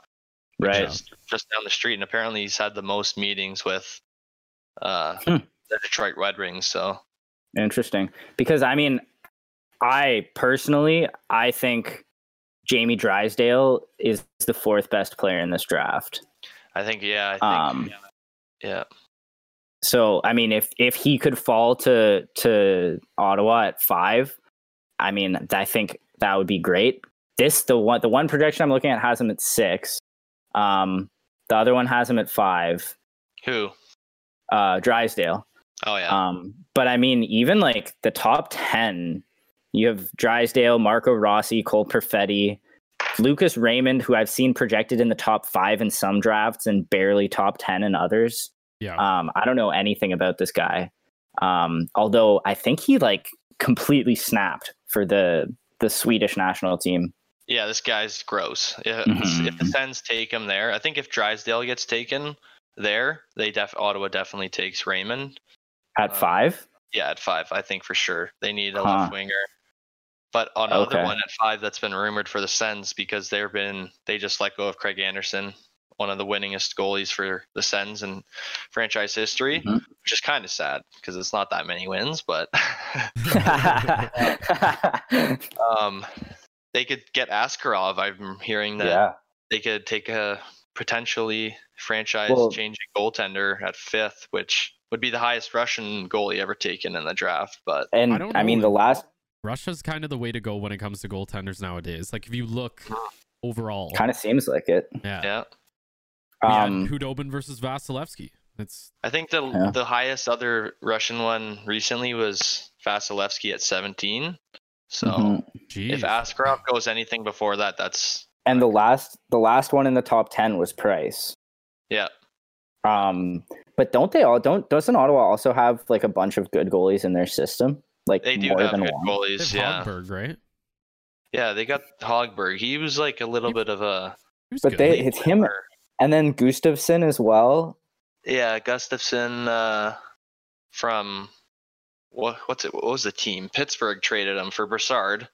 Right. is just down the street, and apparently he's had the most meetings with uh, Hmm. the Detroit Red Wings. So Interesting. Because I mean, I personally I think Jamie Drysdale is the fourth best player in this draft. I think, yeah, I think, Um, yeah, So I mean, if if he could fall to to Ottawa at five, I mean, I think that would be great. This the one the one projection I'm looking at has him at six. Um, the other one has him at five. who? Uh, Drysdale. Oh yeah, Um, but I mean, even like the top ten, you have Drysdale, Marco Rossi, Cole Perfetti, Lucas Raymond, who I've seen projected in the top five in some drafts and barely top ten in others. Yeah. Um, I don't know anything about this guy. Um, although I think he like completely snapped for the the Swedish national team. Yeah. This guy's gross. If, Mhm. if the Sens take him there, I think if Drysdale gets taken there, they def Ottawa definitely takes Raymond. At Uh, five, Yeah, at five, I think for sure they need a Huh. left winger. But another Okay. one at five that's been rumored for the Sens because they've been they just let go of Craig Anderson, one of the winningest goalies for the Sens in franchise history, Mhm. which is kind of sad because it's not that many wins, but um, they could get Askarov. I'm hearing that yeah. they could take a potentially franchise Well- changing goaltender at fifth, which would be the highest Russian goalie ever taken in the draft. But And I I, don't mean, the last Russia's kind of the way to go when it comes to goaltenders nowadays. Like if you look overall, kind of seems like it. yeah. yeah, We Um, Khudobin versus Vasilevskiy. It's I think the Yeah. the highest other Russian one recently was Vasilevskiy at 17. So mhm. geez. if Askarov goes anything before that, that's and the last the last one in the top ten was Price. Yeah. Um, but don't they all don't doesn't Ottawa also have like a bunch of good goalies in their system? Like They do more have than good one. They goalies. have Yeah. Hogberg, right? Yeah, they got Hogberg. He was like a little bit of a. But good. they- it's him- leaper. And then Gustavsson as well. Yeah, Gustavsson uh, from what? What's it? What was the team? Pittsburgh traded him for Brassard.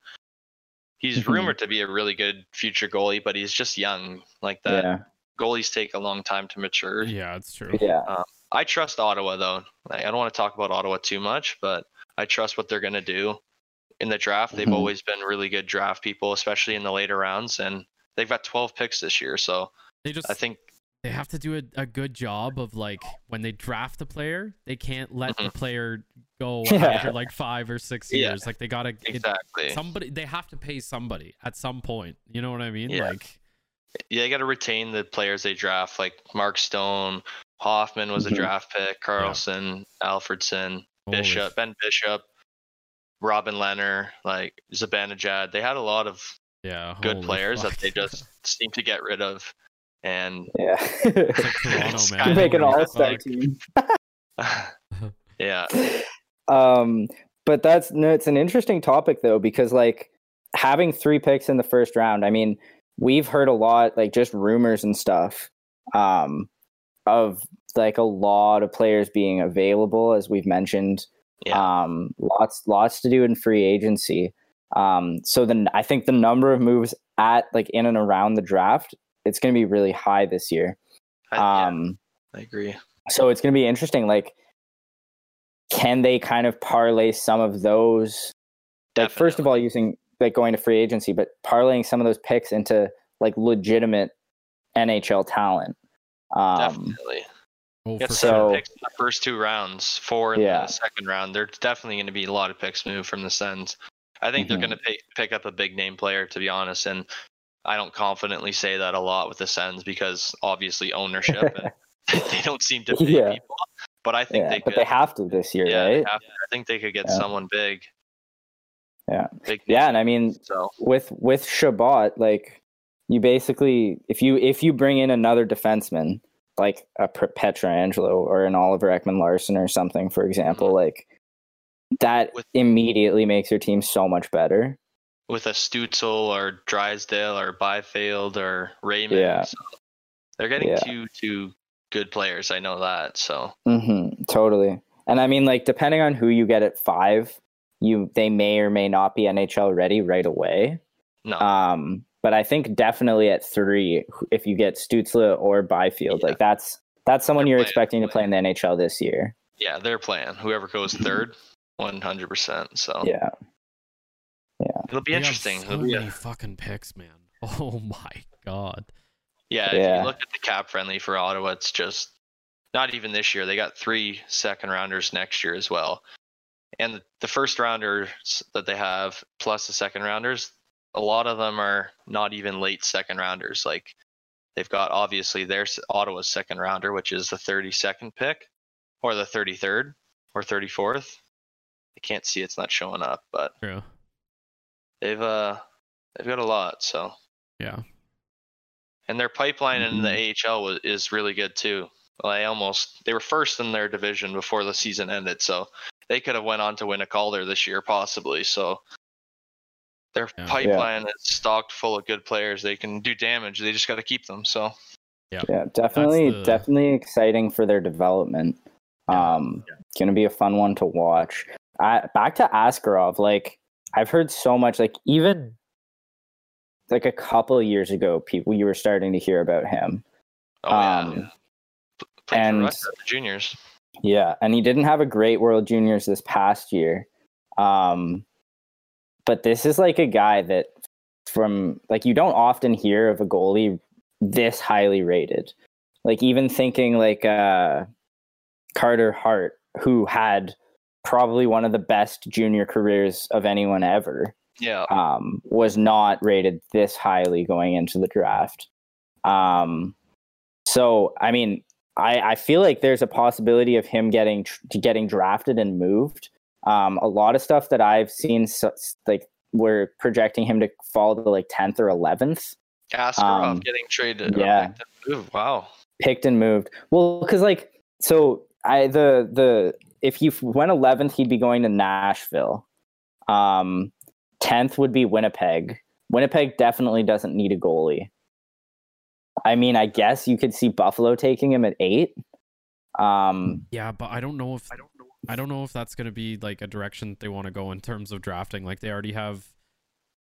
He's Mhm. rumored to be a really good future goalie, but he's just young. Like that, Yeah, goalies take a long time to mature. yeah, it's true. yeah, I trust Ottawa though. Like, I don't want to talk about Ottawa too much, but I trust what they're gonna do in the draft. They've Mhm. always been really good draft people, especially in the later rounds, and they've got 12 picks this year. So They just I think they have to do a, a good job of like when they draft a player, they can't let the player go Yeah. after like five or six Mm-hmm. Yeah. years. Like they gotta it, exactly. somebody they have to pay somebody at some point. You know what I mean? Yeah. Like yeah, you got to retain the players they draft, like Mark Stone, Hoffman was Mhm. a draft pick, Karlsson, Alfredsson, holy Bishop, Ben Bishop, Robin Lehner, like Zibanejad. They had a lot of yeah, good players fuck. that they just seem to get rid of, and yeah. It's like Toronto, It's man. kinda Make an all star fuck. team. yeah, um but that's no it's an interesting topic though because like having three picks in the first round i mean we've heard a lot like just rumors and stuff um of like a lot of players being available as we've mentioned yeah, um lots lots to do in free agency um so then i think the number of moves at like in and around the draft it's going to be really high this year I, yeah, um I agree. so it's going to be interesting like can they kind of parlay some of those like first of all using like going to free agency but parlaying some of those picks into like legitimate nhl talent um Definitely. Oh, Get So- picks in the first two rounds, four in Yeah. the second round. There's definitely going to be a lot of picks moved from the Sens. I think Mhm. they're going to pick, pick up a big name player, to be honest. And I don't confidently say that a lot with the Sens because obviously ownership and they don't seem to pay Yeah. people. But I think yeah they but could. they have to this year yeah, right. I think they could get Yeah. someone big. Yeah. Big. yeah and i mean So with with Chabot, like you basically if you if you bring in another defenseman like a Pietrangelo or an Oliver Ekman Larsson or something, for example, mm-hmm. like that With- immediately makes your team so much better. With a Stutzel or Drysdale or Byfield or Raymond, Yeah. so they're getting Yeah. two two good players. I know that. So Mm-hmm, totally. And I mean, like depending on who you get at five, you they may or may not be NHL ready right away. no. Um, but I think definitely at three, if you get Stutzla or Byfield, Yeah. like that's that's someone They're you're expecting to play in the NHL this year. Yeah, they're playing. Whoever goes third, one hundred percent. So Mm-hmm. Yeah. it'll be They have interesting. So It'll be a- fucking picks, man. Oh my god. yeah, if you look at the cap friendly for Ottawa, it's just not even this year. They got three second rounders next year as well, and the, the first rounders that they have plus the second rounders, a lot of them are not even late second rounders. Like they've got obviously their s- Ottawa's second rounder, which is the thirty second pick, or the thirty third, or thirty fourth. I can't see it's not showing up, but True. They've uh they've got a lot. So Yeah. and their pipeline in the Mm-hmm. AHL was, is really good too. Well, I almost they were first in their division before the season ended, so they could have went on to win a Calder this year possibly. So their Yeah. pipeline is stocked full of good players. They can do damage. They just got to keep them. So Yeah, definitely, the- definitely exciting for their development. Um, gonna be a fun one to watch. I, back to Askarov, like I've heard so much, like even like a couple of years ago, people you were starting to hear about him. oh yeah, Um, played and- the juniors. Yeah, and he didn't have a great World Juniors this past year. Um, but this is like a guy that from like you don't often hear of a goalie this highly rated. Like even thinking like uh Carter Hart who had probably one of the best junior careers of anyone ever Yeah, um, was not rated this highly going into the draft. Um, so, I mean, I, I feel like there's a possibility of him getting tr- getting drafted and moved. Um, a lot of stuff that I've seen, so, like we're projecting him to fall to like tenth or eleventh. Askarov Um, getting traded. yeah. Wow. picked and moved. Well, because like so, I the the if he went eleventh, he'd be going to Nashville. Um, tenth would be Winnipeg. Winnipeg definitely doesn't need a goalie. I mean, I guess you could see Buffalo taking him at eight. Um, Yeah, but I don't know if I don't know. I don't know if that's gonna be like a direction they want to go in terms of drafting. Like they already have.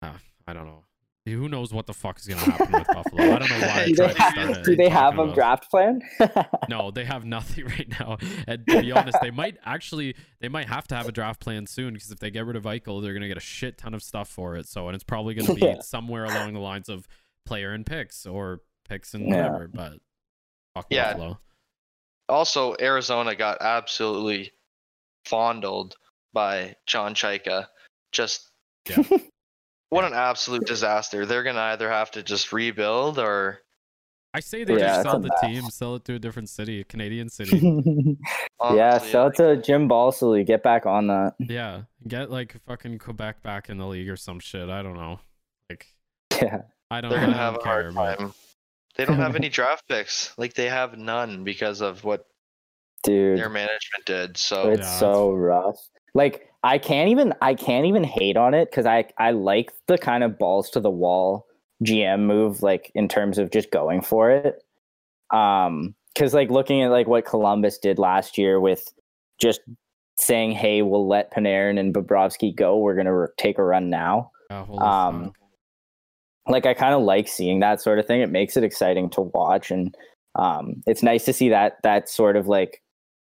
Uh, I don't know. Who knows what the fuck is gonna happen with Buffalo? I don't know why. I do tried they, to start do they have a about- draft plan? No, they have nothing right now. And to be honest, they might actually they might have to have a draft plan soon because if they get rid of Eichel, they're gonna get a shit ton of stuff for it. So and it's probably gonna be Yeah. somewhere along the lines of player and picks or picks and Yeah. whatever. But fuck Yeah. Buffalo. Also, Arizona got absolutely fondled by John Chayka. Just Yeah. What an absolute disaster. They're gonna either have to just rebuild or I say they Yeah, just sell the mess. team, sell it to a different city, a Canadian city. yeah, sell like, it to Jim Balsillie. Get back on that. yeah, get like fucking Quebec back in the league or some shit. I don't know. Like Yeah, I don't. they're gonna don't have a care, hard but- time. They don't have any draft picks. Like they have none because of what dude. their management did. So it's Yeah, so rough like i can't even i can't even hate on it because i i like the kind of balls to the wall gm move like in terms of just going for it um because like looking at like what columbus did last year with just saying hey we'll let panarin and bobrovsky go we're gonna r- take a run now holy Um, fuck. like I kind of like seeing that sort of thing. It makes it exciting to watch, and um, it's nice to see that that sort of like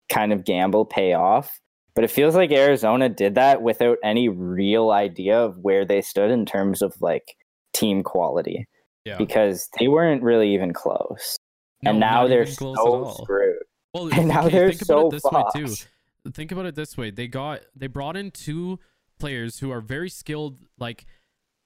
kind of gamble pay off. But it feels like Arizona did that without any real idea of where they stood in terms of like team quality yeah. because they weren't really even close, and now they're even close at so screwed. Well, And now okay, they're think so about it this way too. fucked. Think about it this way: they got they brought in two players who are very skilled, like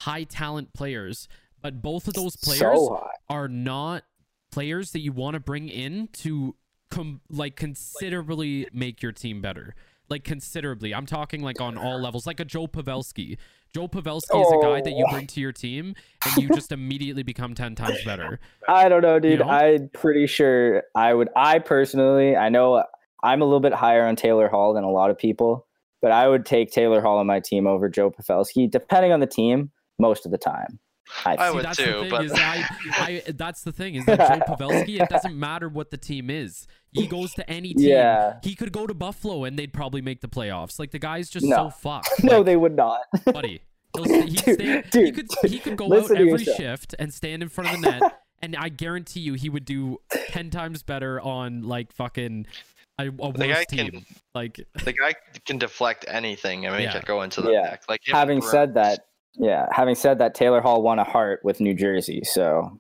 high talent players, but both of those players so are not players that you want to bring in to com- like considerably make your team better. Like considerably, I'm talking like on all levels, like a Joe Pavelski. Joe Pavelski is a guy that you Oh. bring to your team and you just immediately become ten times better. I don't know, dude. know? I'm pretty sure I would. I personally, I know I'm a little bit higher on Taylor Hall than a lot of people, but I would take Taylor Hall on my team over Joe Pavelski, depending on the team, most of the time. I, I. See, would that's too, the thing but- is I, I that's the thing is that Joe Pavelski. It doesn't matter what the team is. He goes to any team. Yeah. He could go to Buffalo and they'd probably make the playoffs. Like the guy's just No. so fucked. no, they would not. buddy. He'll, st- he'd Dude, stand, he dude, could he could go out every yourself. shift and stand in front of the net, and I guarantee you he would do ten times better on like fucking a, a worse the guy team. can Like the guy can deflect anything and make Yeah. it go into the Yeah. net. Like having said that, yeah, having said that, Taylor Hall won a Hart with New Jersey, so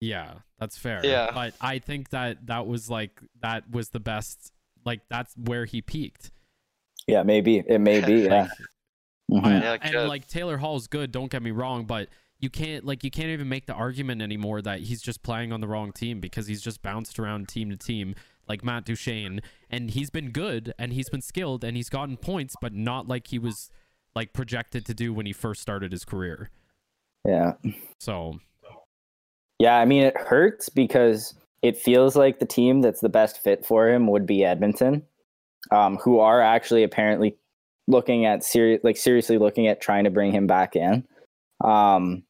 Yeah, that's fair. Yeah. But I think that that was like that was the best. Like that's where he peaked. yeah, maybe it may be. Yeah, Like, Mhm. I- Yeah, and like Taylor Hall's good. Don't get me wrong, but you can't like you can't even make the argument anymore that he's just playing on the wrong team because he's just bounced around team to team like Matt Duchene, and he's been good and he's been skilled and he's gotten points, but not like he was like projected to do when he first started his career. yeah. So Yeah, I mean it hurts because it feels like the team that's the best fit for him would be Edmonton, um, who are actually apparently looking at serious, like seriously looking at trying to bring him back in, um,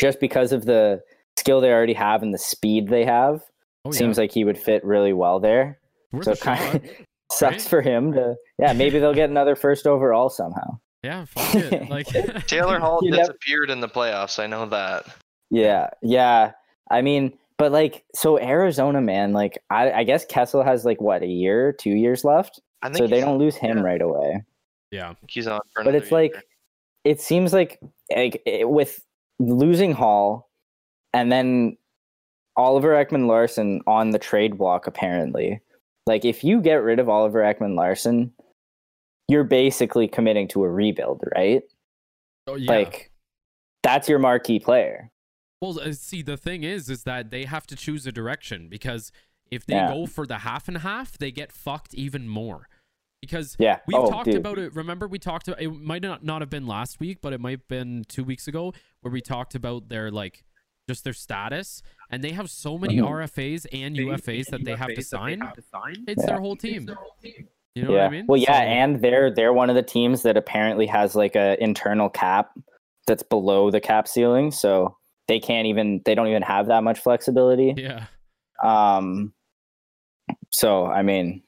just because of the skill they already have and the speed they have. oh, Seems like he would fit really well there. worth so a it kind shot. of sucks right? for him to. Yeah, maybe they'll get another first overall somehow. Yeah, fuck it. Like Taylor Hall disappeared in the playoffs. I know that. Yeah, yeah. I mean, but like, so Arizona, man, like, I, I guess Kessel has like what a year, two years left, I think so they don't lose him yeah. right away. yeah. he's on. But another it's like, it seems like like it, with losing Hall, and then Oliver Ekman Larsson on the trade block, apparently. Like, if you get rid of Oliver Ekman Larsson, you're basically committing to a rebuild, right? Oh yeah. Like, that's your marquee player. Well, uh, see, the thing is, is that they have to choose a direction because if they Yeah. go for the half and half, they get fucked even more. Because Yeah. we've oh, talked dude. about it. Remember, we talked about it. Might not not have been last week, but it might have been two weeks ago, where we talked about their like just their status, and they have so many Mhm. RFAs and UFAs that they have to sign. It's Yeah. their whole team. You know yeah. what I mean? Well, yeah, So- and they're they're one of the teams that apparently has like a internal cap that's below the cap ceiling, so they can't even they don't even have that much flexibility. yeah, Um so I mean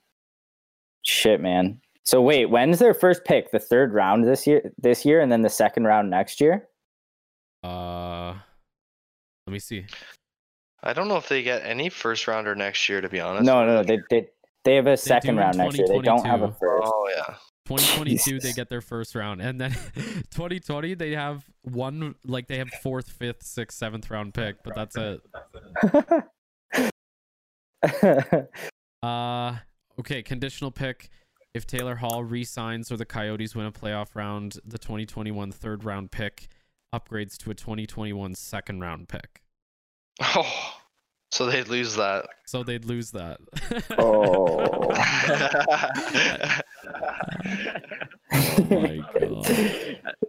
shit, man. So wait, when's their first pick? The third round this year this year and then the second round next year? uh, let me see. I don't know if they get any first rounder next year, to be honest. No, no, no. They they they have a second round next year. They don't have a first. Oh yeah. 2022 they get their first round and then 2020 they have one like they have fourth fifth sixth seventh round pick but that's it. Uh okay conditional pick. If taylor hall resigns or the coyotes win a playoff round the 2021 third round pick upgrades to a 2021 second round pick. Oh, so they'd lose that. so they'd lose that oh. oh my god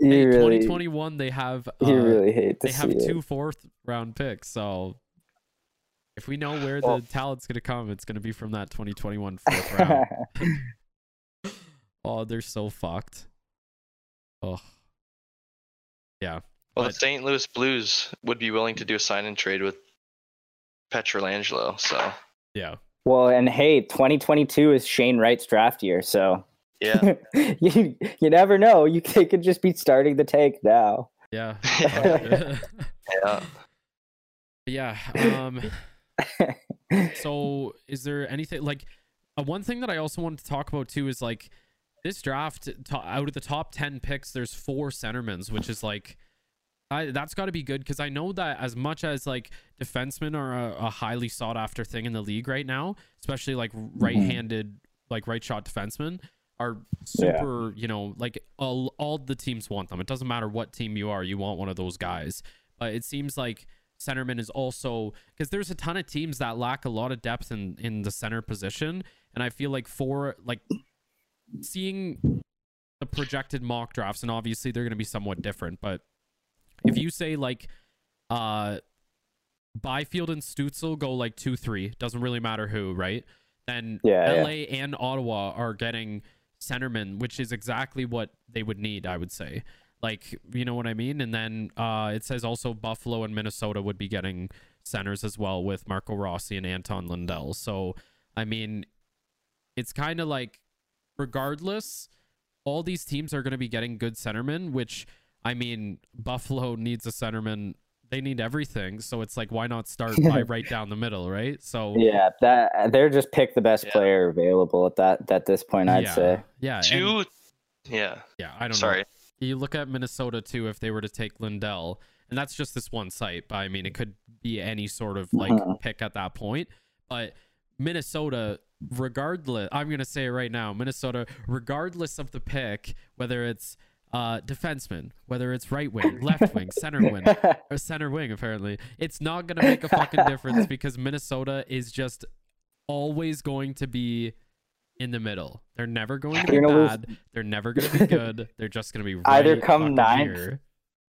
You hey, really 2021 they have uh, you really hate to they see have it. two fourth round picks. So if we know where Well- the talent's gonna come, it's gonna be from that 2021 fourth round. oh, they're so fucked. Oh, yeah. well, But- the St. Louis Blues would be willing to do a sign and trade with Pietrangelo. So Yeah. well, and hey, 2022 is Shane Wright's draft year, so yeah. you you never know. You they could just be starting the tank now. Yeah. yeah. yeah. Um. So, is there anything like uh, one thing that I also wanted to talk about too is like this draft to, out of the top 10 picks there's four centermans which is like I, that's got to be good because I know that as much as like defensemen are a, a highly sought after thing in the league right now, especially like mm-hmm. right-handed, like right shot defensemen are Yeah. super. You know, like all all the teams want them. It doesn't matter what team you are, you want one of those guys. But it seems like centerman is also because there's a ton of teams that lack a lot of depth in in the center position, and I feel like for like seeing the projected mock drafts, and obviously they're going to be somewhat different, but if you say like uh Byfield and Stutzel go like two three, doesn't really matter who, right? Then Yeah, LA and Ottawa are getting centermen, which is exactly what they would need, I would say. Like, you know what I mean? And then uh it says also Buffalo and Minnesota would be getting centers as well with Marco Rossi and Anton Lundell. So I mean it's kind of like regardless, all these teams are going to be getting good centermen, which I mean, Buffalo needs a centerman. They need everything, so it's like why not start by right down the middle, right? So Yeah, that they're just pick the best Yeah. player available at that at this point. I'd yeah, say. yeah, and- Two. Yeah. yeah. I don't Sorry. know. You look at Minnesota too. If they were to take Lundell, and that's just this one site, but I mean, it could be any sort of like Mhm. pick at that point. But Minnesota, regardless, I'm gonna say it right now, Minnesota, regardless of the pick, whether it's uh defenseman, whether it's right wing, left wing, center wing, or center wing apparently it's not going to make a fucking difference because minnesota is just always going to be in the middle they're never going to be You're gonna lose- they're never going to be good they're just going to be right Either come ninth. here.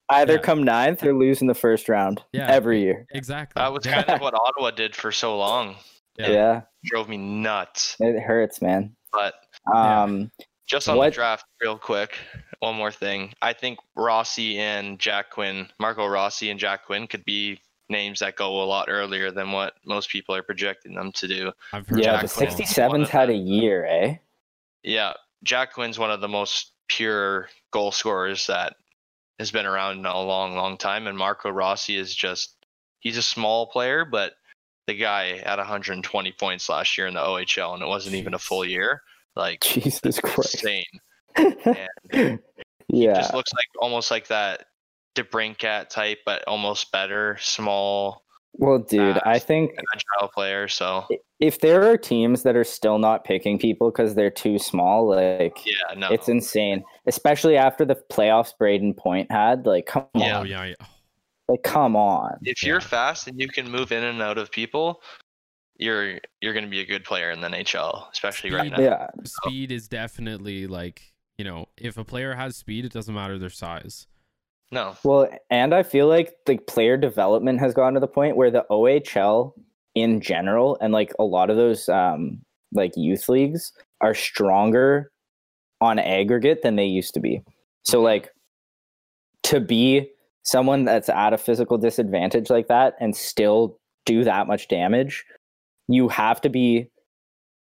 Either Yeah. come ninth or lose in the first round. Yeah. every year. exactly That was yeah. kind of what Ottawa did for so long. Yeah. Yeah, Drove me nuts. it hurts, man. But Yeah. Um, just on What- the draft, real quick, one more thing. I think Rossi and Jack Quinn, Marco Rossi and Jack Quinn could be names that go a lot earlier than what most people are projecting them to do. i've heard yeah, Jack the 67s had a year, eh? Yeah, Jack Quinn's one of the most pure goal scorers that has been around in a long, long time. And Marco Rossi is just, he's a small player, but the guy had 120 points last year in the OHL, and it wasn't even a full year. Like, Jesus Christ. insane. And yeah, just looks like almost like that DeBrincat type, but almost better, small, well, dude, I fast. think agile player. So if there are teams that are still not picking people because they're too small, like yeah, no, it's insane. Especially after the playoffs Brayden Point had. Like, come on, Yeah. oh yeah, yeah. like come on. if you're Yeah. fast and you can move in and out of people, you're you're going to be a good player in the NHL, especially right now. Yeah, speed is definitely like you know if a player has speed it doesn't matter their size No. Well, and I feel like the player development has gone to the point where the OHL in general and like a lot of those um like youth leagues are stronger on aggregate than they used to be. So like to be someone that's at a physical disadvantage like that and still do that much damage, you have to be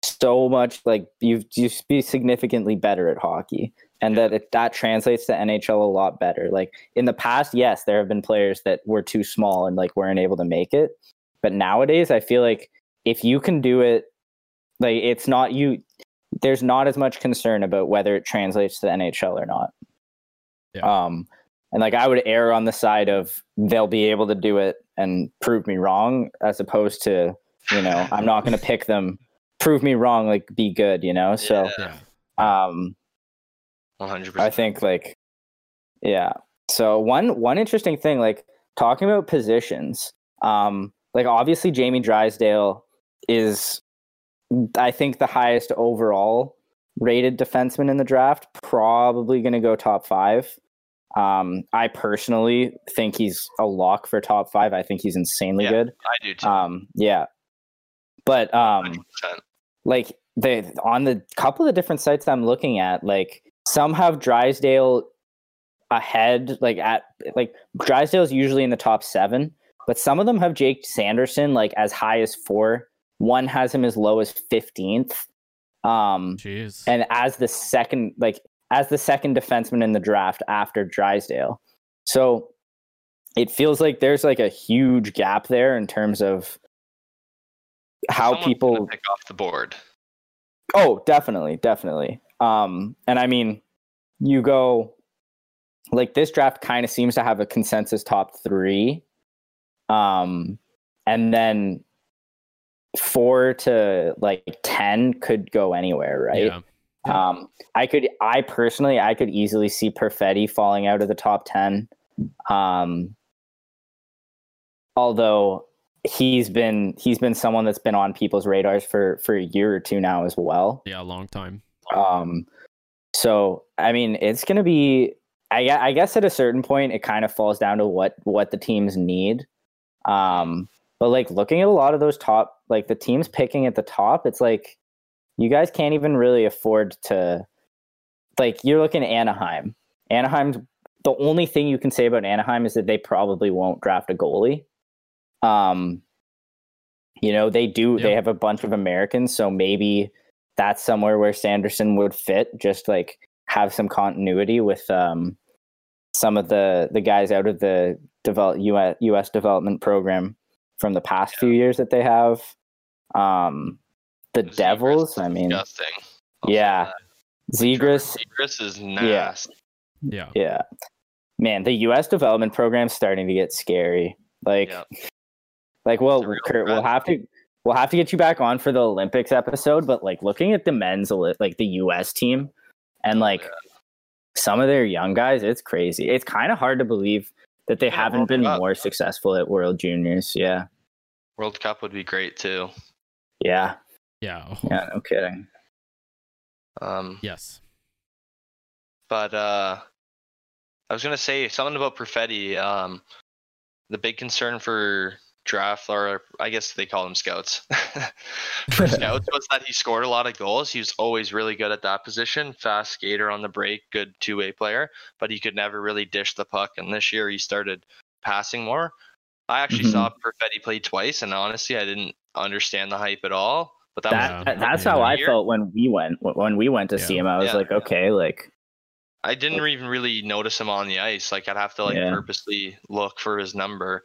so much like you you be significantly better at hockey and that it, that translates to NHL a lot better. Like in the past, yes, there have been players that were too small and like weren't able to make it, but nowadays I feel like if you can do it, like it's not you. There's not as much concern about whether it translates to the NHL or not. Yeah. Um, and like I would err on the side of they'll be able to do it and prove me wrong, as opposed to you know I'm not going to pick them, prove me wrong, like be good, you know. So Yeah. um, 100%. I think like yeah. So one one interesting thing, like talking about positions, um, like obviously Jamie Drysdale is I think the highest overall rated defenseman in the draft, probably gonna go top five. Um, I personally think he's a lock for top five. I think he's insanely Yeah. good. I do too. Um, yeah. But um 100%. Like they on the couple of the different sites I'm looking at, like some have Drysdale ahead, like at like Drysdale's usually in the top seven, but some of them have Jake Sanderson like as high as four. One has him as low as fifteenth. Um Jeez. and as the second like as the second defenseman in the draft after Drysdale. So it feels like there's like a huge gap there in terms of how Someone's people pick off the board. Oh, definitely, definitely. Um, and I mean, you go like this draft kind of seems to have a consensus top three, um, and then four to like ten could go anywhere, right? Yeah. Um, I could, I personally, I could easily see Perfetti falling out of the top ten. Um, although he's been he's been someone that's been on people's radars for for a year or two now as well. Yeah. A long time. Um, so I mean, it's going to be. I, I guess at a certain point, it kind of falls down to what what the teams need. Um, but like looking at a lot of those top, like the teams picking at the top, it's like you guys can't even really afford to. Like you're looking at Anaheim. Anaheim's the only thing you can say about Anaheim is that they probably won't draft a goalie. Um, you know they do. They have a bunch of Americans, so maybe that's somewhere where Sanderson would fit. Just like have some continuity with um, some of the the guys out of the develop US, US development program from the past few years that they have. Um, the Zegras Devils, I mean, disgusting. I'll yeah. that. Zegras, Zegras is nasty. Yeah. yeah, man, the U.S. development program's starting to get scary. Like, Yeah. Like, well, It's a Kurt, we'll have to we'll have to get you back on for the Olympics episode. But like, looking at the men's like the U.S. team, and like Yeah. some of their young guys, it's crazy. It's kind of hard to believe that they Yeah, haven't World been Cup. more successful at World Juniors. Yeah, World Cup would be great too. yeah, Yeah. yeah. No kidding. Um, Yes. but uh, I was gonna say something about Perfetti. Um, the big concern for draft, or I guess they call them scouts, for scouts was that he scored a lot of goals. He was always really good at that position, fast skater on the break, good two way player, but he could never really dish the puck. And this year he started passing more. I actually Mhm. saw Perfetti play twice, and honestly, I didn't understand the hype at all. But that, That, Yeah. was that- that's how I Year. felt when we went when we went to see him. I was Yeah. like, okay, like I didn't even really notice him on the ice. Like I'd have to like Yeah. purposely look for his number.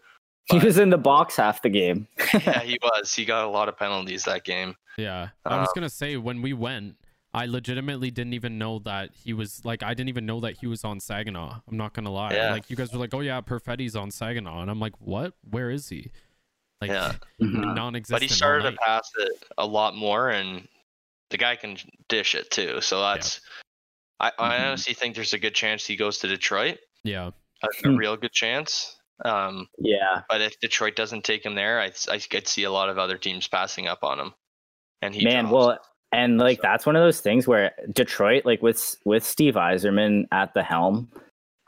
He was in the box half the game. yeah, he was. He got a lot of penalties that game. Yeah. I was Um, gonna say when we went, I legitimately didn't even know that he was like I didn't even know that he was on Saginaw. I'm not gonna lie. Yeah. Like you guys were like, Oh yeah, Perfetti's on Saginaw and I'm like, What? Where is he? Like Yeah. Mhm. non existent. But he started to pass it a lot more, and the guy can dish it too. So that's. I, I Mhm. honestly think there's a good chance he goes to Detroit. Yeah. A, a real good chance. Um, Yeah, but if Detroit doesn't take him there, I, I could see a lot of other teams passing up on him. And he man. drops. Well, and like So- that's one of those things where Detroit, like with with Steve Yzerman at the helm,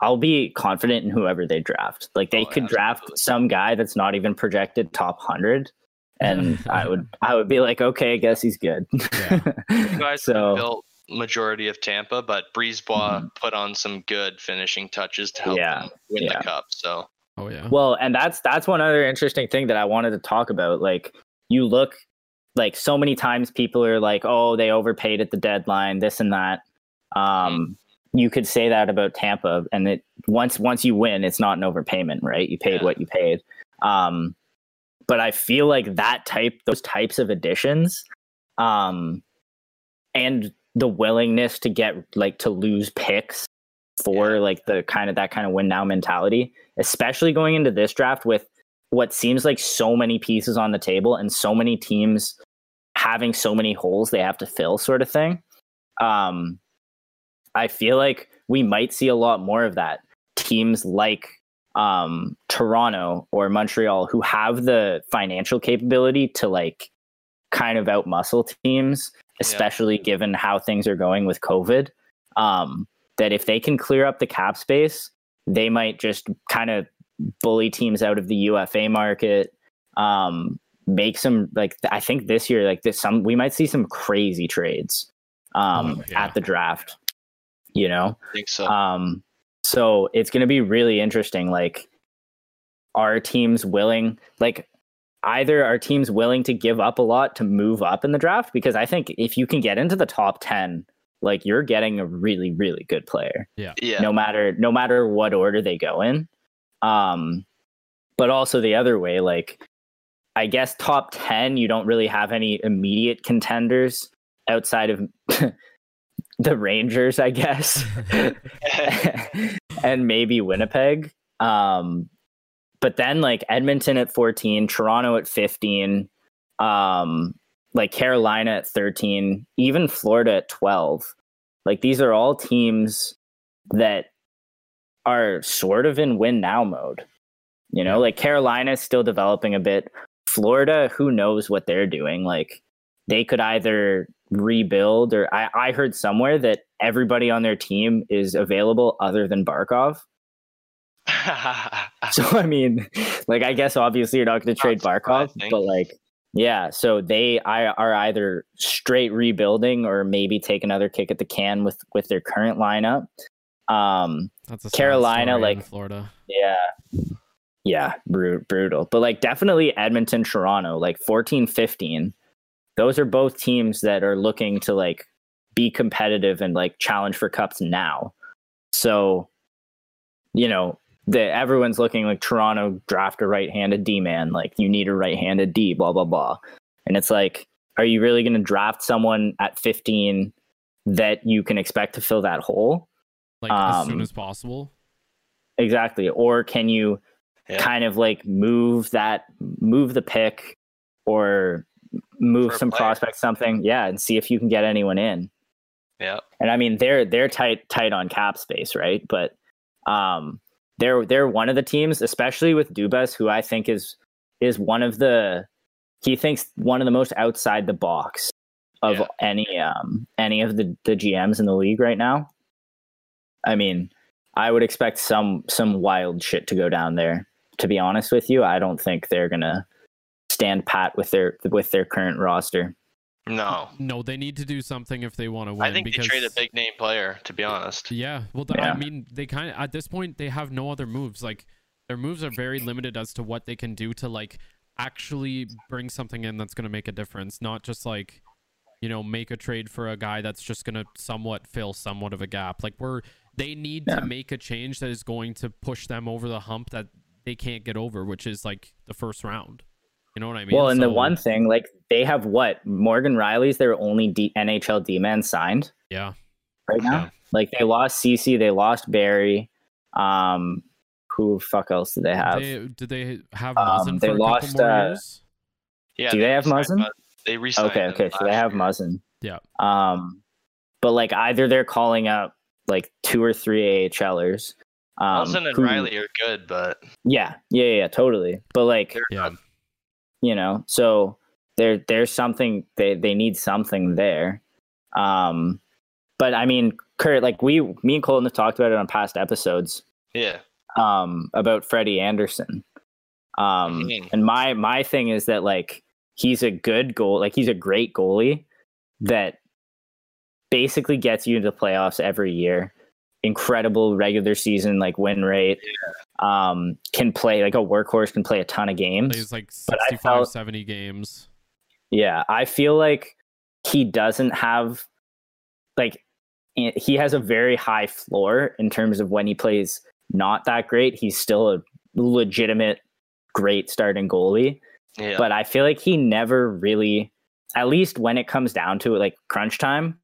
I'll be confident in whoever they draft. Like they Oh, could draft absolutely. some guy that's not even projected top hundred, and I would I would be like, okay, I guess he's good. Yeah. You guys so built majority of Tampa, but Brisebois put on some good finishing touches to help Yeah, them win yeah. the cup. So Oh yeah. Well, and that's that's one other interesting thing that I wanted to talk about. Like you look like so many times people are like, "Oh, they overpaid at the deadline, this and that." Um you could say that about Tampa and it once once you win, it's not an overpayment, right? You paid Yeah. what you paid. Um but I feel like that type those types of additions um and the willingness to get like to lose picks for Yeah. like the kind of that kind of win now mentality especially going into this draft with what seems like so many pieces on the table and so many teams having so many holes they have to fill sort of thing. Um i feel like we might see a lot more of that. Teams like um toronto or montreal who have the financial capability to like kind of outmuscle teams especially given how things are going with covid. Um that if they can clear up the cap space they might just kind of bully teams out of the UFA market. Um, make some like I think this year, like this, some we might see some crazy trades um, Oh, yeah. at the draft. You know, I think so. um, so it's going to be really interesting. Like, are teams willing? Like, either are teams willing to give up a lot to move up in the draft? Because I think if you can get into the top ten, like you're getting a really, really good player. Yeah. yeah. no matter no matter what order they go in. Um but also the other way like i guess top 10 you don't really have any immediate contenders outside of the rangers i guess. And maybe winnipeg. Um but then like edmonton at 14 toronto at 15 um like carolina at 13 even florida at 12 like these are all teams that are sort of in win now mode. You know, like Carolina's still developing a bit. Florida, who knows what they're doing? Like they could either rebuild or I, I heard somewhere that everybody on their team is available other than Barkov. So I mean, like I guess obviously you're not going to trade Barkov, but like yeah, so they are either straight rebuilding or maybe take another kick at the can with with their current lineup. Um, That's a Carolina, like- Florida. yeah. Yeah, bru- brutal. But like definitely Edmonton, Toronto, like 14, 15. Those are both teams that are looking to like be competitive and like challenge for cups now. So, you know, the everyone's looking like Toronto draft a right-handed D man, like you need a right-handed D, blah blah blah. And it's like, are you really going to draft someone at 15 that you can expect to fill that hole? Like as soon um, as possible. Exactly. Or can you Yeah. kind of like move that move the pick or move For some prospects something yeah and see if you can get anyone in yeah. and i mean they're they're tight tight on cap space right but um they're they're one of the teams especially with dubas who i think is is one of the he thinks one of the most outside the box of Yeah. any um any of the the gms in the league right now. I mean i would expect some some wild shit to go down there. To be honest with you i don't think they're gonna stand pat with their with their current roster No. No, they need to do something if they want to win. I think because, they trade a big name player, to be honest. Yeah, well, th- Yeah. I mean, they kind of at this point they have no other moves. Like their moves are very limited as to what they can do to like actually bring something in that's going to make a difference, not just like you know make a trade for a guy that's just going to somewhat fill somewhat of a gap. Like we're they need Yeah. to make a change that is going to push them over the hump that they can't get over, which is like the first round. You know what I mean? well and the one thing like they have what morgan rielly's their only D- nhl d-man signed yeah, right now Yeah. like they lost cece they lost barrie um who fuck else did they have they, did they have Um, Muzzin they for a lost, couple more uh, years? Yeah. Do they have re-signed Muzzin? They re-signed okay okay so they have year. muzzin Yeah. um but like either they're calling up like two or three ahlers um Muzzin and who- Rielly are good, but yeah yeah yeah totally but like they're Yeah. not- you know so there there's something they they need something there um but i mean kurt like we me and colton have talked about it on past episodes Yeah. um, about Freddie Andersen. Um, and my my thing is that like he's a good goal, like he's a great goalie that basically gets you into the playoffs every year. Incredible regular season like win rate. Um, can play like a workhorse, can play a ton of games. He's like But 65, felt- 70 games. Yeah, I feel like he doesn't have like he has a very high floor in terms of when he plays not that great. He's still a legitimate great starting goalie, Yeah. but I feel like he never really at least when it comes down to it like crunch time,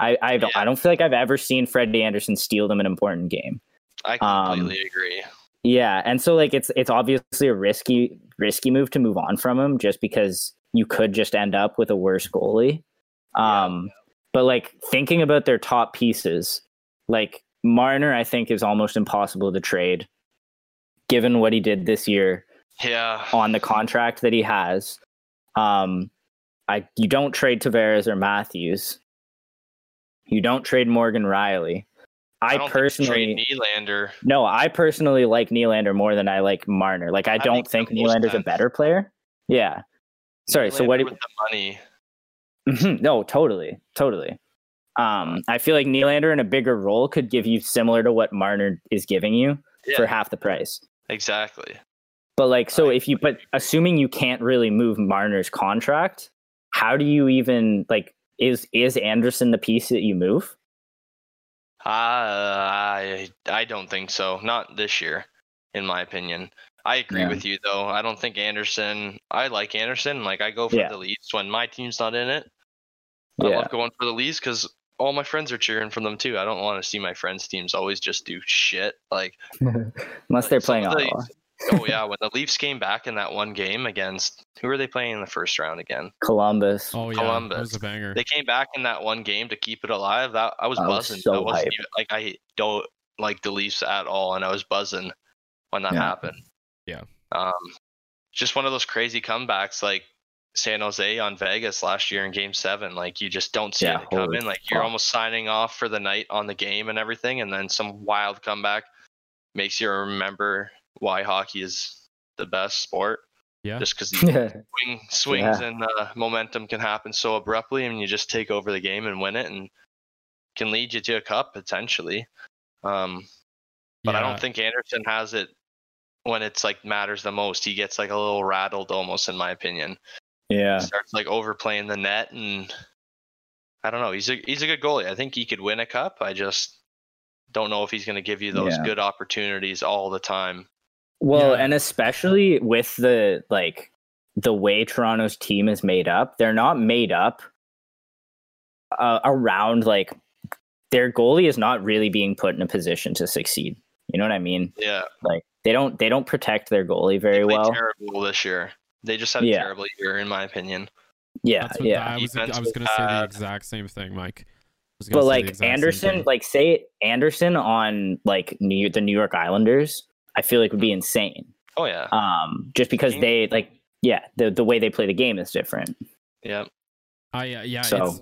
I I don't, Yeah. I don't feel like I've ever seen Freddie Andersen steal them an important game. I um, completely agree. Yeah, and so like it's it's obviously a risky risky move to move on from him just because you could just end up with a worse goalie. Yeah. Um but like thinking about their top pieces, like Marner I think is almost impossible to trade given what he did this year Yeah. on the contract that he has. Um I you don't trade Tavares or Matthews. You don't trade Morgan Rielly. I, personally Nylander. no, I personally like Nylander more than I like Marner. Like I don't think that most a better player. Yeah. Sorry. so Nylander what? with the money? No, totally, totally. Um, I feel like Nylander in a bigger role could give you similar to what Marner is giving you Yeah. for half the price. Exactly. But like, so I if you but assuming you can't really move Marner's contract, how do you even like? Is is Andersen the piece that you move? Uh, I I don't think so. Not this year, in my opinion. I agree Yeah. with you though. I don't think Andersen. I like Andersen. Like I go for Yeah. the leads when my team's not in it. I Yeah. love going for the leads because all my friends are cheering for them too. I don't want to see my friends' teams always just do shit. Like Unless they're playing Ottawa, oh yeah, when the Leafs came back in that one game against who were they playing in the first round again? Columbus. Oh yeah, Columbus. that was Columbus. a banger. They came back in that one game to keep it alive. That I was I was buzzing. so I wasn't hyped. even, like I don't like the Leafs at all, and I was buzzing when that Yeah. happened. Yeah. Um, just one of those crazy comebacks like San Jose on Vegas last year in Game Seven. Like you just don't see Yeah, it coming. holy Like you're fuck. almost signing off for the night on the game and everything, and then some wild comeback makes you remember why hockey is the best sport. Yeah. Just because yeah. swing, swings and uh, momentum can happen so abruptly, and you just take over the game and win it, and can lead you to a cup potentially. Um, but I don't think Andersen has it when it's like matters the most. He gets like a little rattled almost, in my opinion. Yeah. Starts like overplaying the net, and I don't know. He's a he's a good goalie. I think he could win a cup. I just don't know if he's going to give you those Yeah. good opportunities all the time. Well, Yeah. and especially with the like the way Toronto's team is made up, they're not made up uh, around like their goalie is not really being put in a position to succeed. You know what I mean? Yeah, Like they don't they don't protect their goalie they very well. terrible this year. They just had a Yeah. terrible year, in my opinion. Yeah, That's what yeah. I was. I was was gonna say the exact same thing, Mike. I But like Andersen, like say Andersen on like New the New York Islanders, I feel like would be insane. Oh yeah, Um, just because Game- they like yeah, the the way they play the game is different. yeah. I uh, yeah. So- it's,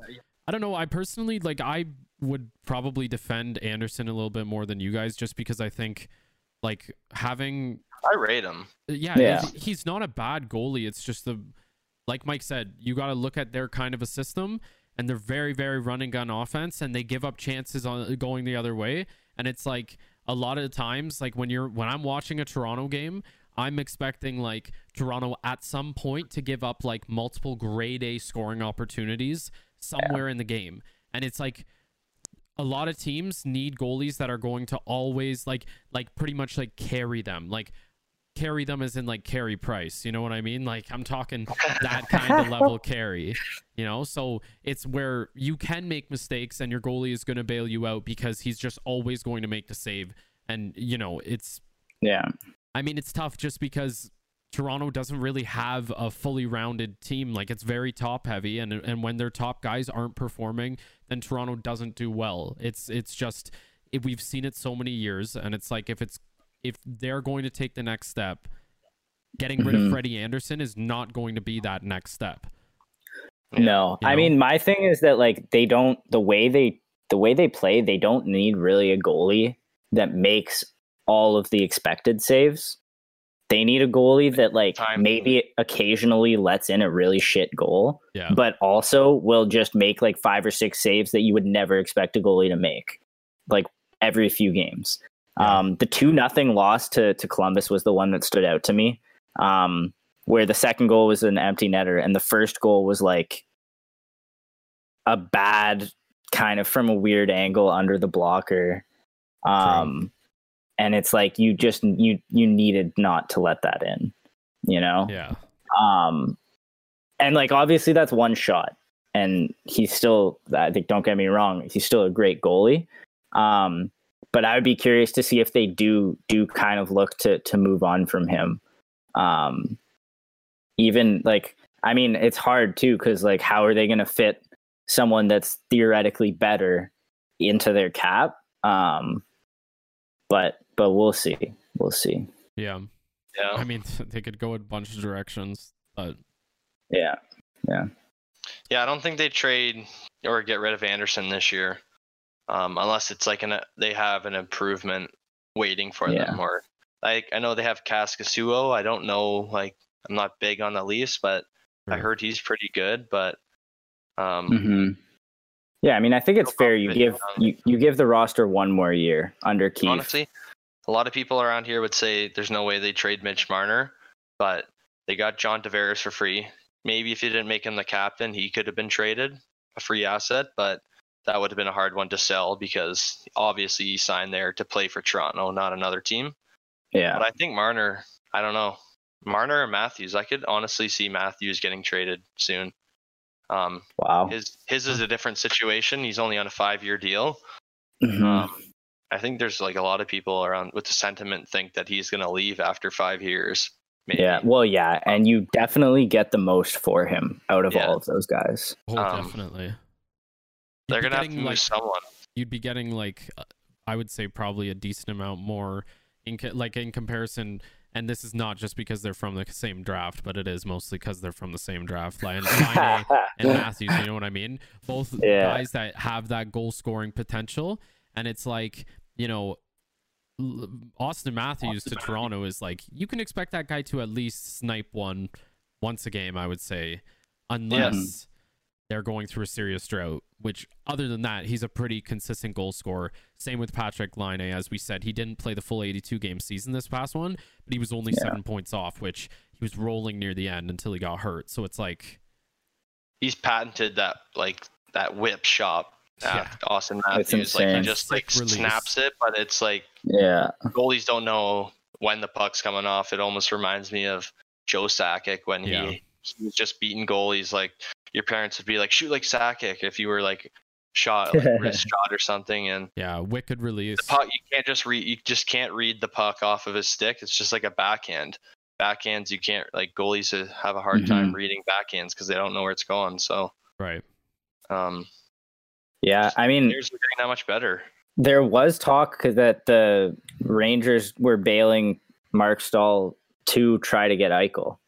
I don't know. I personally like. I would probably defend Andersen a little bit more than you guys, just because I think like having I rate him. yeah, Yeah. he's- he's not a bad goalie. It's just the like Mike said, you got to look at their kind of a system, and they're very very running gun offense, and they give up chances on going the other way. And it's like a lot of the times, like when you're when I'm watching a Toronto game, I'm expecting like Toronto at some point to give up like multiple grade A scoring opportunities somewhere in the game, and it's like a lot of teams need goalies that are going to always like like pretty much like carry them. Like carry them as in like carey price you know what i mean like i'm talking that kind of level carry you know so it's where you can make mistakes and your goalie is going to bail you out because he's just always going to make the save and you know it's Yeah. I mean, it's tough just because Toronto doesn't really have a fully rounded team. Like it's very top heavy, and and when their top guys aren't performing, then Toronto doesn't do well. It's it's just if we've seen it so many years, and it's like if it's if they're going to take the next step, getting rid of Mhm. Freddie Andersen is not going to be that next step. No, You I mean my thing is that like they don't the way they the way they play they don't need really a goalie that makes all of the expected saves. They need a goalie that like Time. maybe occasionally lets in a really shit goal, Yeah. but also will just make like five or six saves that you would never expect a goalie to make, like every few games. Um, the two nothing loss to to Columbus was the one that stood out to me, um, where the second goal was an empty netter and the first goal was like a bad kind of from a weird angle under the blocker. Um, and it's like you just you you needed not to let that in, you know. yeah. Um, and like obviously that's one shot, and he's still. I think don't get me wrong, he's still a great goalie. Um, but I would be curious to see if they do do kind of look to to move on from him. Um, even like I mean, it's hard too because like how are they going to fit someone that's theoretically better into their cap? Um, but but we'll see. We'll see. Yeah. Yeah. I mean, they could go a bunch of directions, but Yeah. Yeah, yeah. I don't think they trade or get rid of Andersen this year, um, unless it's like an they have an improvement waiting for Yeah. them. Or like I know they have Kaskisuo. I don't know. Like I'm not big on the Leafs, but I heard he's pretty good. But um, hmm Yeah, I mean, I think it's fair. You give you, you give the roster one more year under Keefe. honestly, a lot of people around here would say there's no way they trade Mitch Marner, but they got John Tavares for free. Maybe if you didn't make him the captain, he could have been traded, a free asset, but that would have been a hard one to sell because obviously he signed there to play for Toronto, not another team. yeah, But I think Marner, I don't know, Marner or Matthews, I could honestly see Matthews getting traded soon. Um, wow. his his is a different situation. He's only on a five year deal. Mhm. Um, I think there's like a lot of people around with the sentiment think that he's going to leave after five years. Maybe. yeah, well, yeah, and you definitely get the most for him out of Yeah. all of those guys. oh, um, definitely. They're going to have to getting, lose like, someone. You'd be getting like, uh, I would say probably a decent amount more in co- like in comparison. And this is not just because they're from the same draft, but it is mostly because they're from the same draft. Laine, Laine and Matthews, you know what I mean? Both Yeah. guys that have that goal scoring potential. And it's like, you know, Auston Matthews to Toronto is like, you can expect that guy to at least snipe one once a game, I would say, unless they're going through a serious drought. Which, other than that, he's a pretty consistent goal scorer. Same with Patrik Laine, as we said, he didn't play the full 82 game season this past one, but he was only Yeah. seven points off, which he was rolling near the end until he got hurt. So it's like, He's patented that like that whip shot. Yeah. Auston Matthews, like he just like release. snaps it, but it's like yeah, goalies don't know when the puck's coming off. It almost reminds me of Joe Sakic when Yeah. he, he was just beating goalies. Like your parents would be like, shoot like Sakic if you were like shot, like wrist shot or something. And yeah, wicked release. the puck, you can't just read, you just can't read the puck off of his stick. It's just like a backhand. Backhands, you can't like goalies have a hard time reading backhands because they don't know where it's going. So, Right. um, yeah. I mean, players are getting that much better. there was talk 'cause that the Rangers were bailing Marc Staal to try to get Eichel.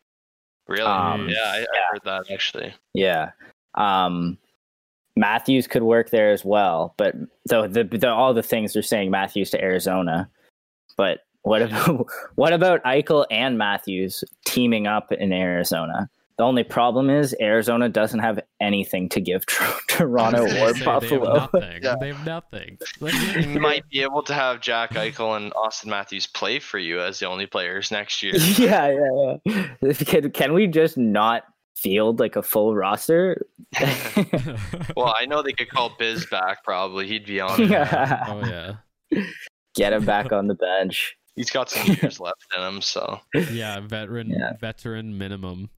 Really? Um, yeah, I, I heard that actually. Yeah. Um, Matthews could work there as well, but the, the, the all the things they're saying Matthews to Arizona. But what about what about Eichel and Matthews teaming up in Arizona? The only problem is Arizona doesn't have anything to give Tor- Toronto I was gonna or say, They Buffalo. have nothing. Yeah. They have nothing. you might be able to have Jack Eichel and Auston Matthews play for you as the only players next year. yeah, yeah, yeah. Can, can we just not field like a full roster? well, I know they could call Biz back. Probably he'd be on. it. oh yeah. Get him back on the bench. He's got some years left in him, so Yeah, veteran Yeah. veteran minimum.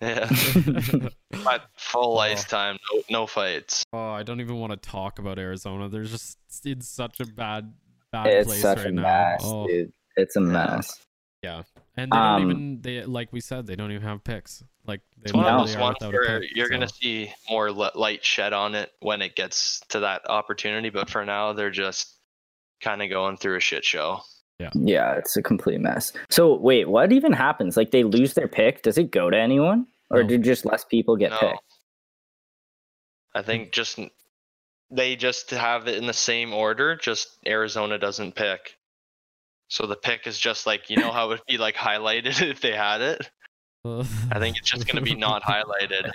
Yeah. But full Oh. ice time, no, no fights. Oh, I don't even want to talk about Arizona. They're just in such a bad bad It's place such right a now. mess, Oh, dude. It's a mess. Yeah. And they don't Um, even they like we said they don't even have picks. Like they it's one of those ones where pick, you're gonna see more light shed on it when it gets to that opportunity. But for now, they're just kind of going through a shit show. Yeah, Yeah, it's a complete mess. So wait, what even happens? Like they lose their pick? Does it go to anyone, or No. do just less people get no, picked? I think just they just have it in the same order. Just Arizona doesn't pick. So the pick is just like you know how it would be like highlighted if they had it. I think it's just gonna be not highlighted.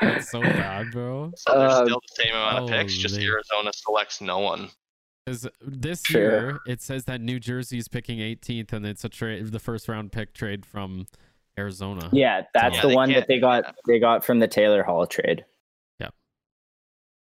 That's so bad, bro. So there's Uh, still the same amount of picks, just. Arizona selects no one. Because this Sure. year it says that New Jersey's picking 18th, and it's a trade, the first round pick trade from Arizona. Yeah, that's Yeah, the they one can't that they got. that. They got from the Taylor Hall trade. Yeah,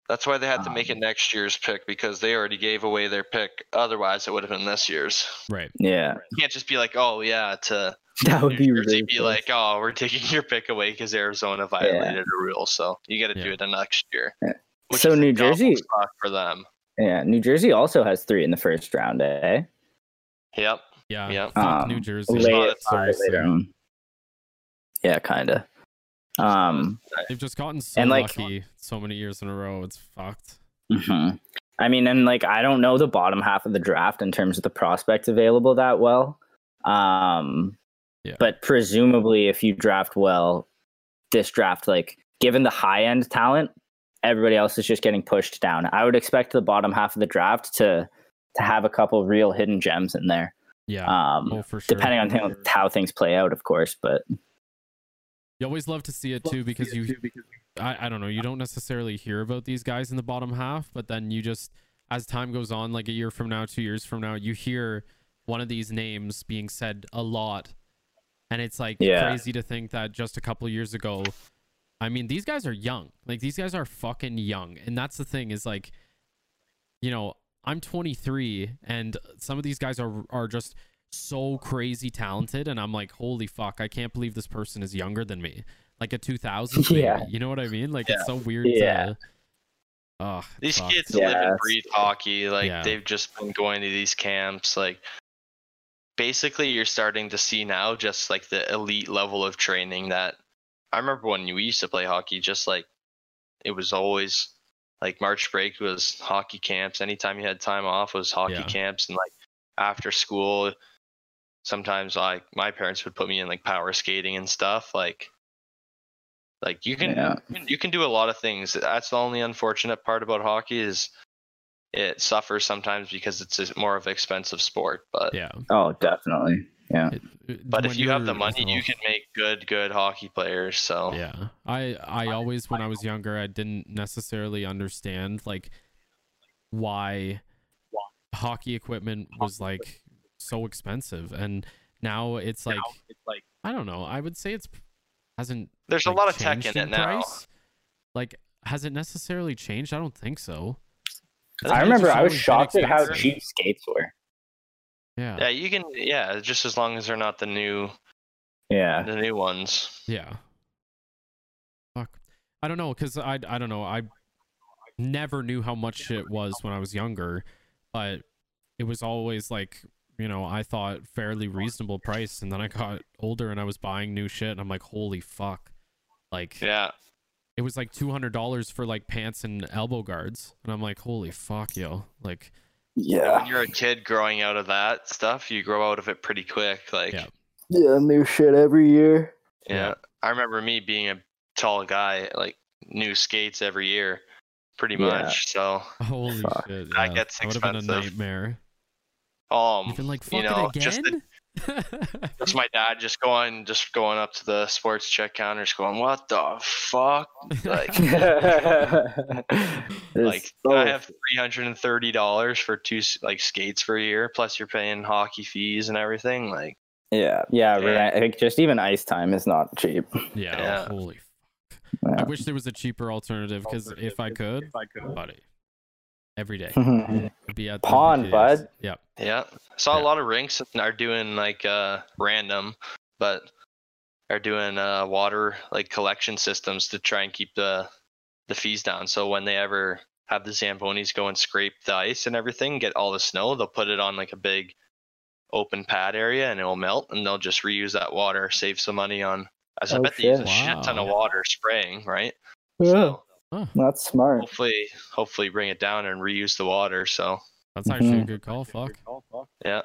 that's why they had to make it Um, next year's pick because they already gave away their pick. Otherwise, it would have been this year's. Right. Yeah, You can't just be like, oh yeah, to that would New be Jersey, be like, oh, we're taking your pick away because Arizona violated a rule. So you got to Yeah. do it the next year. Yeah. Which So is New double Jersey- for them. Yeah, New Jersey also has three in the first round. Eh? Yep. Yeah. Yep. Um, New Jersey. Late- Lay not it a five Seriously. later on. Yeah, kind of. Um, They've just gotten so And, like- lucky so many years in a row. It's fucked. mhm. I mean, and like I don't know the bottom half of the draft in terms of the prospects available that well. Um, Yeah. but presumably, if you draft well, this draft, like given the high end talent, everybody else is just getting pushed down. I would expect the bottom half of the draft to to have a couple real hidden gems in there. Yeah. Um, oh, for sure. depending on how, how things play out, of course. But You always love to see it too because you, I, I don't know, you don't necessarily hear about these guys in the bottom half, but then you just, as time goes on, like a year from now, two years from now, you hear one of these names being said a lot. And it's like Yeah. crazy to think that just a couple years ago, I mean, these guys are young. Like, these guys are fucking young. And that's the thing is like, you know, I'm 23 and some of these guys are are just so crazy talented and I'm like, holy fuck, I can't believe this person is younger than me. Like a 2000 baby. Yeah. You know what I mean? Like Yeah. it's so weird Yeah. to Oh, These sucks. kids live and breathe hockey. Like Yeah. they've just been going to these camps. Like basically, you're starting to see now just like the elite level of training that I remember when we used to play hockey. Just like it was always like March break was hockey camps. Anytime you had time off was hockey Yeah. camps, and like after school, sometimes like my parents would put me in like power skating and stuff. Like like you can Yeah. you can- do a lot of things. That's the only unfortunate part about hockey is it suffers sometimes because it's a more of an expensive sport. But Yeah. oh, definitely, yeah. It- it- but if you have the money, you can make good good hockey players. So Yeah. I I always when I was younger I didn't necessarily understand like why hockey equipment was like so expensive and now it's like like, I don't know. I would say it's hasn't there's a lot of tech in changed it now. price. Like has it necessarily changed? I don't think so. I remember I was shocked at how cheap skates were. Yeah. Yeah, you can. Yeah, just as long as they're not the new Yeah, the new ones. Yeah. Fuck. I don't know, cause I I don't know. I never knew how much it was when I was younger, but it was always like you know I thought fairly reasonable price, and then I got older and I was buying new shit, and I'm like, holy fuck, like Yeah, it was like two hundred dollars for like pants and elbow guards, and I'm like, holy fuck, yo, like yeah, when you're a kid growing out of that stuff, you grow out of it pretty quick. Like Yeah. yeah. New shit every year. Yeah. Yeah. I remember me being a tall guy, like new skates every year, pretty Yeah. much. So, holy Fuck. shit, That yeah. gets that would have been a expensive. nightmare. um, You've been like, fuck you know, it just again. That's my dad just going, just going up to the sports check counters, going, "What the fuck?" Like, like I have three hundred and thirty dollars for two like skates for a year, plus you're paying hockey fees and everything. Like, yeah, yeah, Yeah. right. Like, just even ice time is not cheap. yeah, Yeah. holy I wish there was a cheaper alternative because if I could, if I could, buddy, every day would be at the Pond, BKs. bud. Yeah, yeah, saw Yeah. a lot of rinks are doing like uh random, but are doing uh water like collection systems to try and keep the the fees down. So when they ever have the zambonis go and scrape the ice and everything, get all the snow, they'll put it on like a big open pad area and it'll melt, and they'll just reuse that water, save some money on. I Oh, bet they use a shit. shit ton of water spraying, right? Yeah, So that's smart. hopefully, hopefully bring it down and reuse the water. So that's actually a Mhm. good call. Fuck. yeah,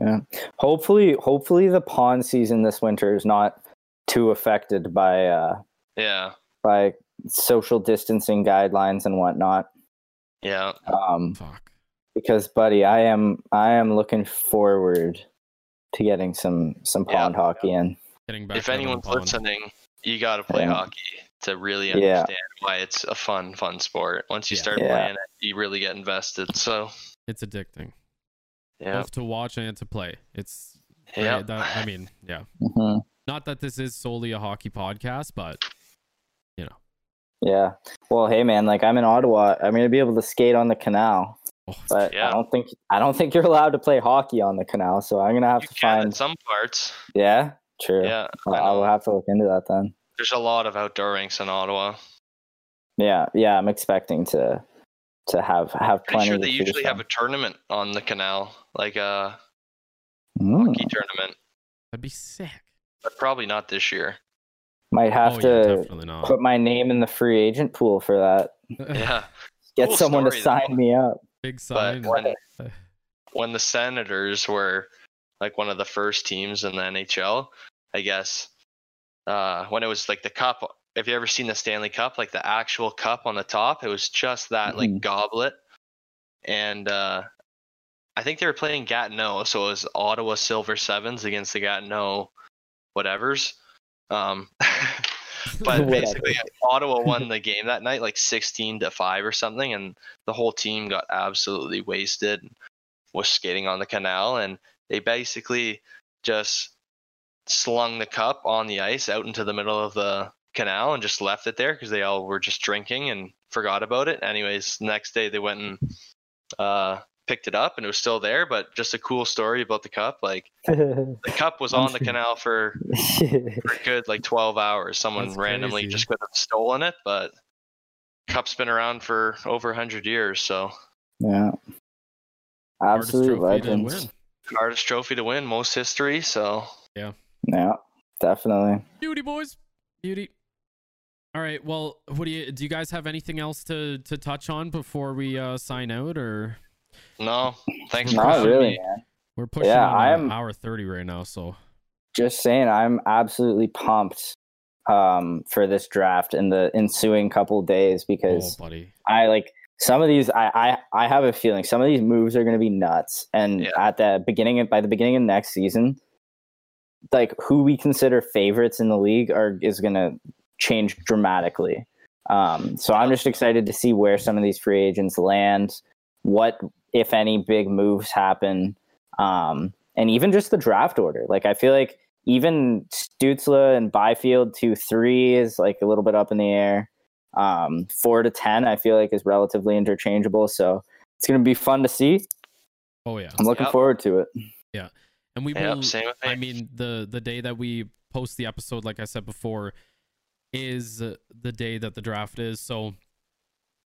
Yeah. Hopefully, hopefully the pond season this winter is not too affected by uh yeah, by social distancing guidelines and whatnot. yeah. Um, Fuck. because buddy, I am I am looking forward to getting some some Yeah. pond hockey in. Getting back if out on the anyone's listening, you got to play Yeah. hockey to really Yeah. understand why it's a fun, fun sport. Once you Yeah. start Yeah. playing it, you really get invested. So, it's addicting. yeah, Both to watch and to play. It's yeah. yeah. That, I mean, yeah. Mhm. Not that this is solely a hockey podcast, but you know. Yeah. Well, hey man, like I'm in Ottawa. I'm gonna be able to skate on the canal, oh, but Yeah. I don't think I don't think you're allowed to play hockey on the canal. So I'm gonna have You to can in find. some parts. Yeah. True. Yeah, Well, I I will have to look into that then. There's a lot of outdoor rinks in Ottawa. Yeah. Yeah. I'm expecting to to have have Pretty plenty. sure they choose usually have a tournament on the canal, like a Mm. hockey tournament, that'd be sick. but probably not this year. Might have oh yeah, to definitely not. put my name in the free agent pool for that. Yeah, Get Cool someone to sign though. me up. Big but sign. when when the Senators were like one of the first teams in the NHL, I guess, uh, when it was like the cup. Have you ever seen the Stanley Cup? Like the actual cup on the top, it was just that like Mhm. goblet, and uh, I think they were playing Gatineau, so it was Ottawa Silver Sevens against the Gatineau whatevers. Um, but Whatever. basically, Ottawa won the game that night, like sixteen to five or something, and the whole team got absolutely wasted. Was skating on the canal, and they basically just slung the cup on the ice out into the middle of the canal and just left it there because they all were just drinking and forgot about it. Anyways, next day they went and uh, picked it up and it was still there, but just a cool story about the cup. Like the cup was on the canal for for good like 12 hours. Someone That's randomly crazy. just could have stolen it, but cup's been around for over 100 years, so yeah. Hardest Absolute trophy to legends. win. hardest trophy to win, most history. So Yeah, definitely. Beauty boys. Beauty. All right. Well, what do you do? You guys have anything else to to touch on before we uh sign out, or no, thanks Not having really, me. man. we're pushing Yeah, I am- hour thirty right now? So Just saying, I'm absolutely pumped um, for this draft in the ensuing couple days oh, because buddy. I like some of these. I I, I have a feeling some of these moves are going to be nuts. And Yeah. at the beginning, of, by the beginning of next season, like who we consider favorites in the league are is going to change dramatically. Um, so I'm just excited to see where some of these free agents land, what if any big moves happen, um, and even just the draft order. Like I feel like even Stützle and Byfield two three is like a little bit up in the air. Um, four to ten, I feel like is relatively interchangeable. So it's going to be fun to see. Oh yeah. I'm looking Yep. forward to it. And we Yep, will. same with me. I mean, the the day that we post the episode, like I said before, is the day that the draft is. So,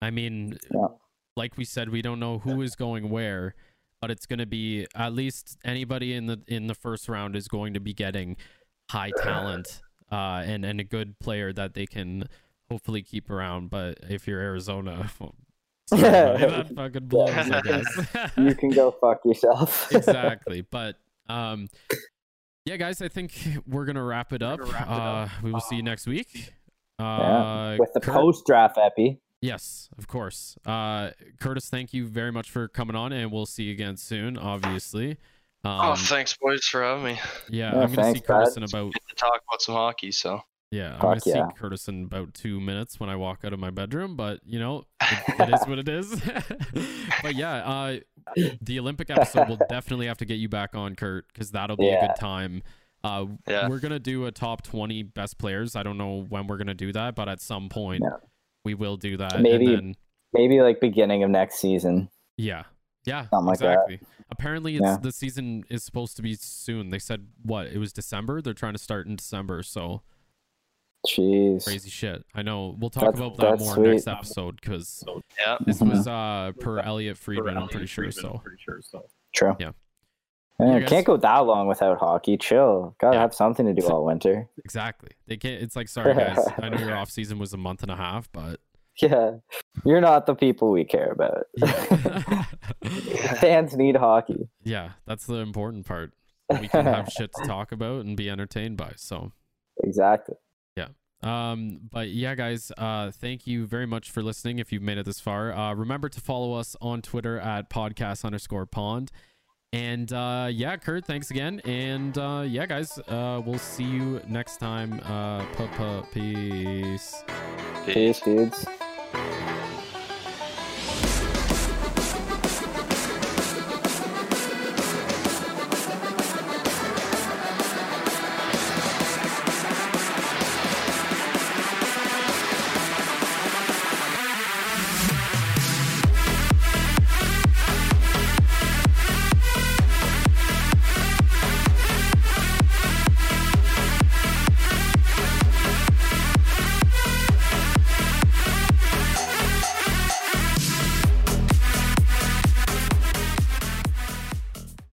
I mean, Yeah. like we said, we don't know who is going where, but it's going to be at least anybody in the in the first round is going to be getting high talent uh, and and a good player that they can hopefully keep around. But if you're Arizona, well, sorry, that fucking blows, I guess. You can go fuck yourself. exactly. But um, yeah, guys, I think we're gonna wrap it up. wrap it Uh, we will see you next week. Uh, Yeah, With the Kurt- post draft epi. Yes, of course. Uh, Curtis, thank you very much for coming on, and we'll see you again soon. Obviously. Um, oh, thanks, boys, for having me. yeah, Yeah, I'm gonna see Curtis in about to talk about some hockey. So yeah, I'm gonna Fuck see. Curtis in about two minutes when I walk out of my bedroom. But you know, it, it is what it is. but yeah, uh, the Olympic episode will definitely have to get you back on, Kurt, because that'll be a good time. Uh, Yeah. we're gonna do a top 20 best players. I don't know when we're gonna do that, but at some point Yeah. we will do that. Maybe- and then, Maybe like beginning of next season. yeah, yeah, Something like that. exactly. Apparently, it's Yeah. the season is supposed to be soon. They said what? It was December. They're trying to start in December. So Jeez. crazy shit. I know. We'll talk That's- about that that's more next episode because yeah, this Mhm. was uh per Elliotte Friedman. I'm pretty sure. So True. Yeah. Yeah, You guys- can't go that long without hockey. Chill. Gotta Yeah. have something to do all winter. exactly. They can't. It's like sorry guys. I know your off season was a month and a half, but Yeah. You're not the people we care about. yeah, Fans need hockey. yeah that's the important part. We can have shit to talk about and be entertained by. So Exactly. Um, but yeah, guys, uh, thank you very much for listening. If you've made it this far, uh, remember to follow us on Twitter at podcast underscore pond. And uh, yeah, Kurt, thanks again. And uh, yeah, guys, uh, we'll see you next time. Uh, peace. Peace, dudes.